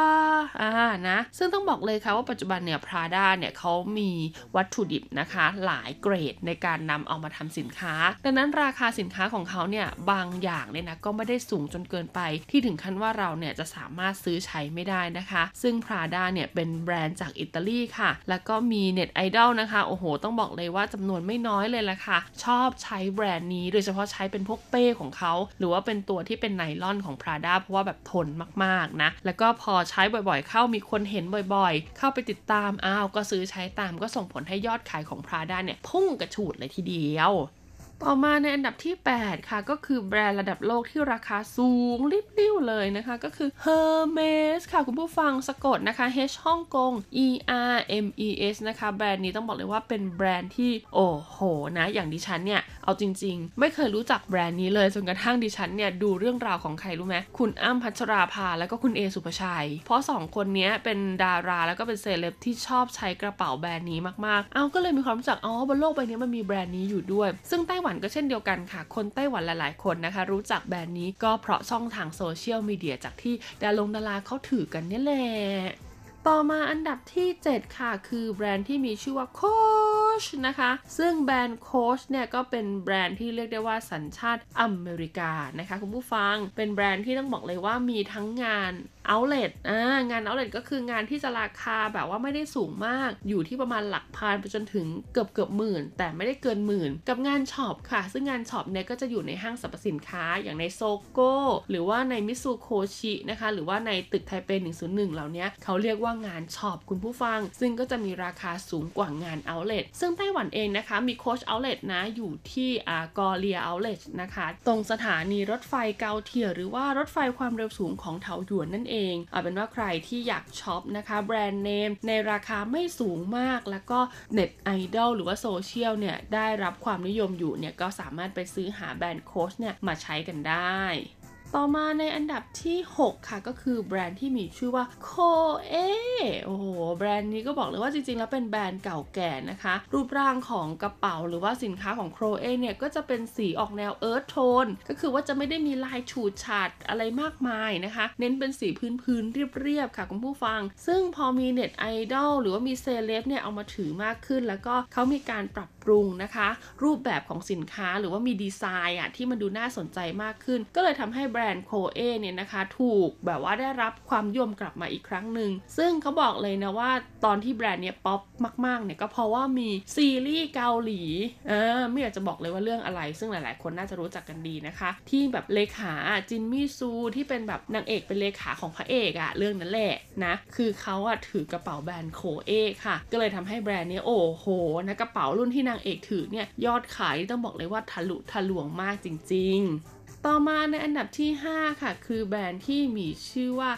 [SPEAKER 6] อ่านะซึ่งต้องบอกเลยค่ะว่าปัจจุบันเนี่ย Prada เนี่ยเขามีวัตถุดิบนะคะ หลายเกรดในการนำเอามาทำสินค้า ดังนั้นราคาสินค้าของเขาเนี่ยบางอย่างเนี่ยนะก็ไม่ได้สูงจนเกินไป ที่ถึงขั้นว่าเราเนี่ยจะสามารถซื้อใช้ไม่ได้นะคะ ซึ่ง Prada เนี่ยเป็นแบรนด์จากอิตาลีค่ะ แล้วก็มีเน็ตไอดอลนะคะโอ้โห ต้องบอกเลยว่าจำนวนไม่น้อยเลยละค่ะ ชอบใช้แบรนด์นี้โดยเฉพาะใช้เป็นพวกเป้ของเขาหรือว่าเป็นตัวที่เป็นไนลอนของ Prada เพราะว่าแบบทนมากๆนะ แล้วก็พอใช้บ่อยๆ เข้ามีคนเห็นบ่อยๆ เข้าไปติดตามอ้าวก็ซื้อใช้ตามก็ส่งผลให้ยอดขายของ Prada เนี่ยพุ่งกระฉูดเลยทีเดียว ต่อมาในอันดับที่ 8 ค่ะ ก็คือแบรนด์ระดับโลกที่ราคาสูงริบลิ่วเลยนะคะ ก็คือ Hermes ค่ะ คุณผู้ฟังสะกดนะคะ H ฮ่องกง E R M E S นะคะ แบรนด์นี้ต้องบอกเลยว่าเป็นแบรนด์ที่ โอ้โหนะ อย่างดิฉันเนี่ย เอาจริง ๆ ไม่เคยรู้จักแบรนด์นี้เลย จนกระทั่งดิฉันเนี่ย ดูเรื่องราวของใครรู้ไหมคุณอ้ำพัชราภาแล้วก็คุณเอสุภชัย เพราะ 2 คนนี้เป็นดาราแล้วก็เป็นเซเลบที่ชอบใช้กระเป๋าแบรนด์นี้มากๆ เอาก็เลยมีความรู้จักอ๋อบนโลกใบนี้มันมีแบรนด์นี้อยู่ด้วย ซึ่งไต้หวันก็เช่นเดียวกันค่ะ คนไต้หวันหลาย ๆ คนนะคะ รู้จักแบรนด์นี้ก็เพราะช่องทางโซเชียลมีเดียจากที่ดารงดาราเขาถือกันนี่แหละต่อมาอันดับที่ 7 ค่ะ คือแบรนด์ที่มีชื่อว่าโคชนะคะ ซึ่งแบรนด์โคชเนี่ยก็เป็นแบรนด์ที่เรียกได้ว่าสัญชาติอเมริกานะคะ คุณผู้ฟังเป็นแบรนด์ที่ต้องบอกเลยว่ามีทั้งงาน outlet อ่างาน outlet ก็คืองานที่จะราคาแบบว่าไม่ได้สูงมาก อยู่ที่ประมาณหลักพันไปจนถึงเกือบเกือบหมื่น แต่ไม่ได้เกินหมื่น กับงานช็อปค่ะ ซึ่งงานช็อปเนี่ยก็จะอยู่ในห้างสรรพสินค้าอย่างใน SOGO หรือว่าใน Mitsukoshi นะคะ หรือว่าในตึกไทเป 101 เหล่านี้เขาเรียกว่างานช็อปคุณผู้ฟัง ซึ่งก็จะมีราคาสูงกว่างาน outlet ซึ่งไต้หวันเองนะคะมีโคช outlet นะอยู่ที่ Gloria outlet นะคะ ตรงสถานีรถไฟ高鐵 หรือว่ารถไฟความเร็วสูงของเถาหยวนนั่นเองเอาเป็นว่าใครที่อยากช็อปนะคะแบรนด์เนมในราคาไม่สูงมาก แล้วก็เน็ตไอดอลหรือว่าโซเชียลเนี่ยได้รับความนิยมอยู่เนี่ยก็สามารถไปซื้อหาแบรนด์โค้ชเนี่ยมาใช้กันได้ ต่อมาในอันดับที่ 6 ค่ะก็คือแบรนด์ที่มีชื่อว่าโคเอโอ้โห แบรนด์นี้ก็บอกเลยว่าจริงๆ แล้วเป็นแบรนด์เก่าแก่นะคะ รูปร่างของกระเป๋าหรือว่าสินค้าของโคเอเนี่ยก็จะเป็นสีออกแนว earth toneนก็คือว่าจะไม่ได้มีลายฉูดฉาดอะไรมากมายนะคะ เน้นเป็นสีพื้นๆเรียบๆค่ะคุณผู้ฟัง ซึ่งพอมีเน็ตไอดอลหรือว่ามีเซเลบเนี่ยเอามาถือมากขึ้น แล้วก็เขามีการปรับปรุงนะคะ รูปแบบของสินค้าหรือว่ามีดีไซน์อะที่มันดูน่าสนใจมากขึ้น ก็เลยทำให้แบรนด์โคเอเนี่ยนะคะ ถูกแบบว่าได้รับความนิยมกลับมาอีกครั้งหนึ่ง ซึ่งเขาบอกเลยนะว่าตอนที่แบรนด์เนี้ยป๊อปมากๆเนี่ยก็เพราะว่ามีซีรีส์เกาหลีเออไม่อยากจะบอกเลยว่าเรื่องอะไร ซึ่งหลายๆ คนน่าจะรู้จักกันดีนะคะ ที่แบบเลขาจินมี่ซูที่เป็นแบบนางเอกเป็นเลขาของพระเอกอะเรื่องนั้นแหละนะคือเขาอะถือกระเป๋าแบรนด์โคเอค่ะ ก็เลยทำให้แบรนด์เนี้ยโอ้โหนะกระเป๋ารุ่นที่นางเอกถือเนี่ยยอดขายต้องบอกเลยว่าทะลุทะลวงมากจริง ๆ ต่อมาในอันดับที่ 5 ค่ะ คือแบรนด์ที่มีชื่อว่า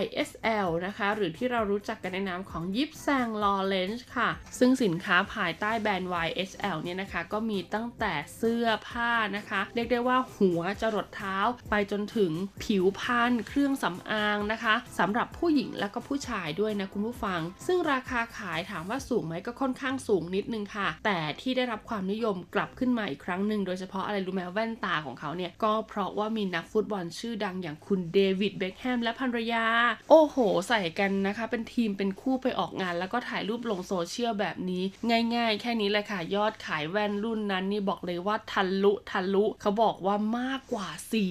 [SPEAKER 6] YSL นะคะ หรือที่เรารู้จักกันในนามของยิปแซงลอเรนจ์ค่ะ ซึ่งสินค้าภายใต้แบรนด์ YSL เนี่ยนะคะ ก็มีตั้งแต่เสื้อผ้านะคะ เรียกได้ว่าหัวจรดเท้าไปจนถึงผิวพรรณเครื่องสำอางนะคะสำหรับผู้หญิงและก็ผู้ชายด้วยนะคุณผู้ฟัง ซึ่งราคาขายถามว่าสูงไหมก็ค่อนข้างสูงนิดนึงค่ะ แต่ที่ได้รับความนิยมกลับขึ้นมาอีกครั้งหนึ่งโดยเฉพาะอะไรรู้ไหมแว่นตาของเขาเนี่ยก็เพราะว่ามีนักฟุตบอลชื่อดังอย่างคุณเดวิดเบคแฮมและภรรยา โอ้โห ใส่กันนะคะ เป็นทีมเป็นคู่ไปออกงาน แล้วก็ถ่ายรูปลงโซเชียลแบบนี้ ง่ายๆ แค่นี้แหละค่ะ ยอดขายแว่นรุ่นนั้นนี่บอกเลยว่าทะลุทะลุเขาบอกว่ามากกว่า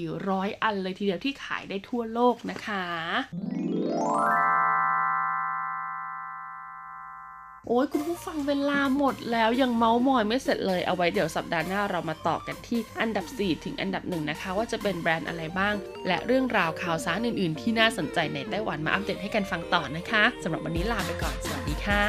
[SPEAKER 6] 400 อันเลยทีเดียวที่ขายได้ทั่วโลกนะคะ โอ้ยคุณผู้ฟังเวลาหมดแล้วยังเมาส์มอยไม่เสร็จเลยเอาไว้เดี๋ยวสัปดาห์หน้าเรามาต่อกันที่อันดับ 4 ถึงอันดับหนึ่งนะคะว่าจะเป็นแบรนด์อะไรบ้าง และเรื่องราวข่าวสารอื่น ๆ ที่น่าสนใจในไต้หวันมาอัปเดตให้กันฟังต่อนะคะสำหรับวันนี้ลาไปก่อนสวัสดีค่ะ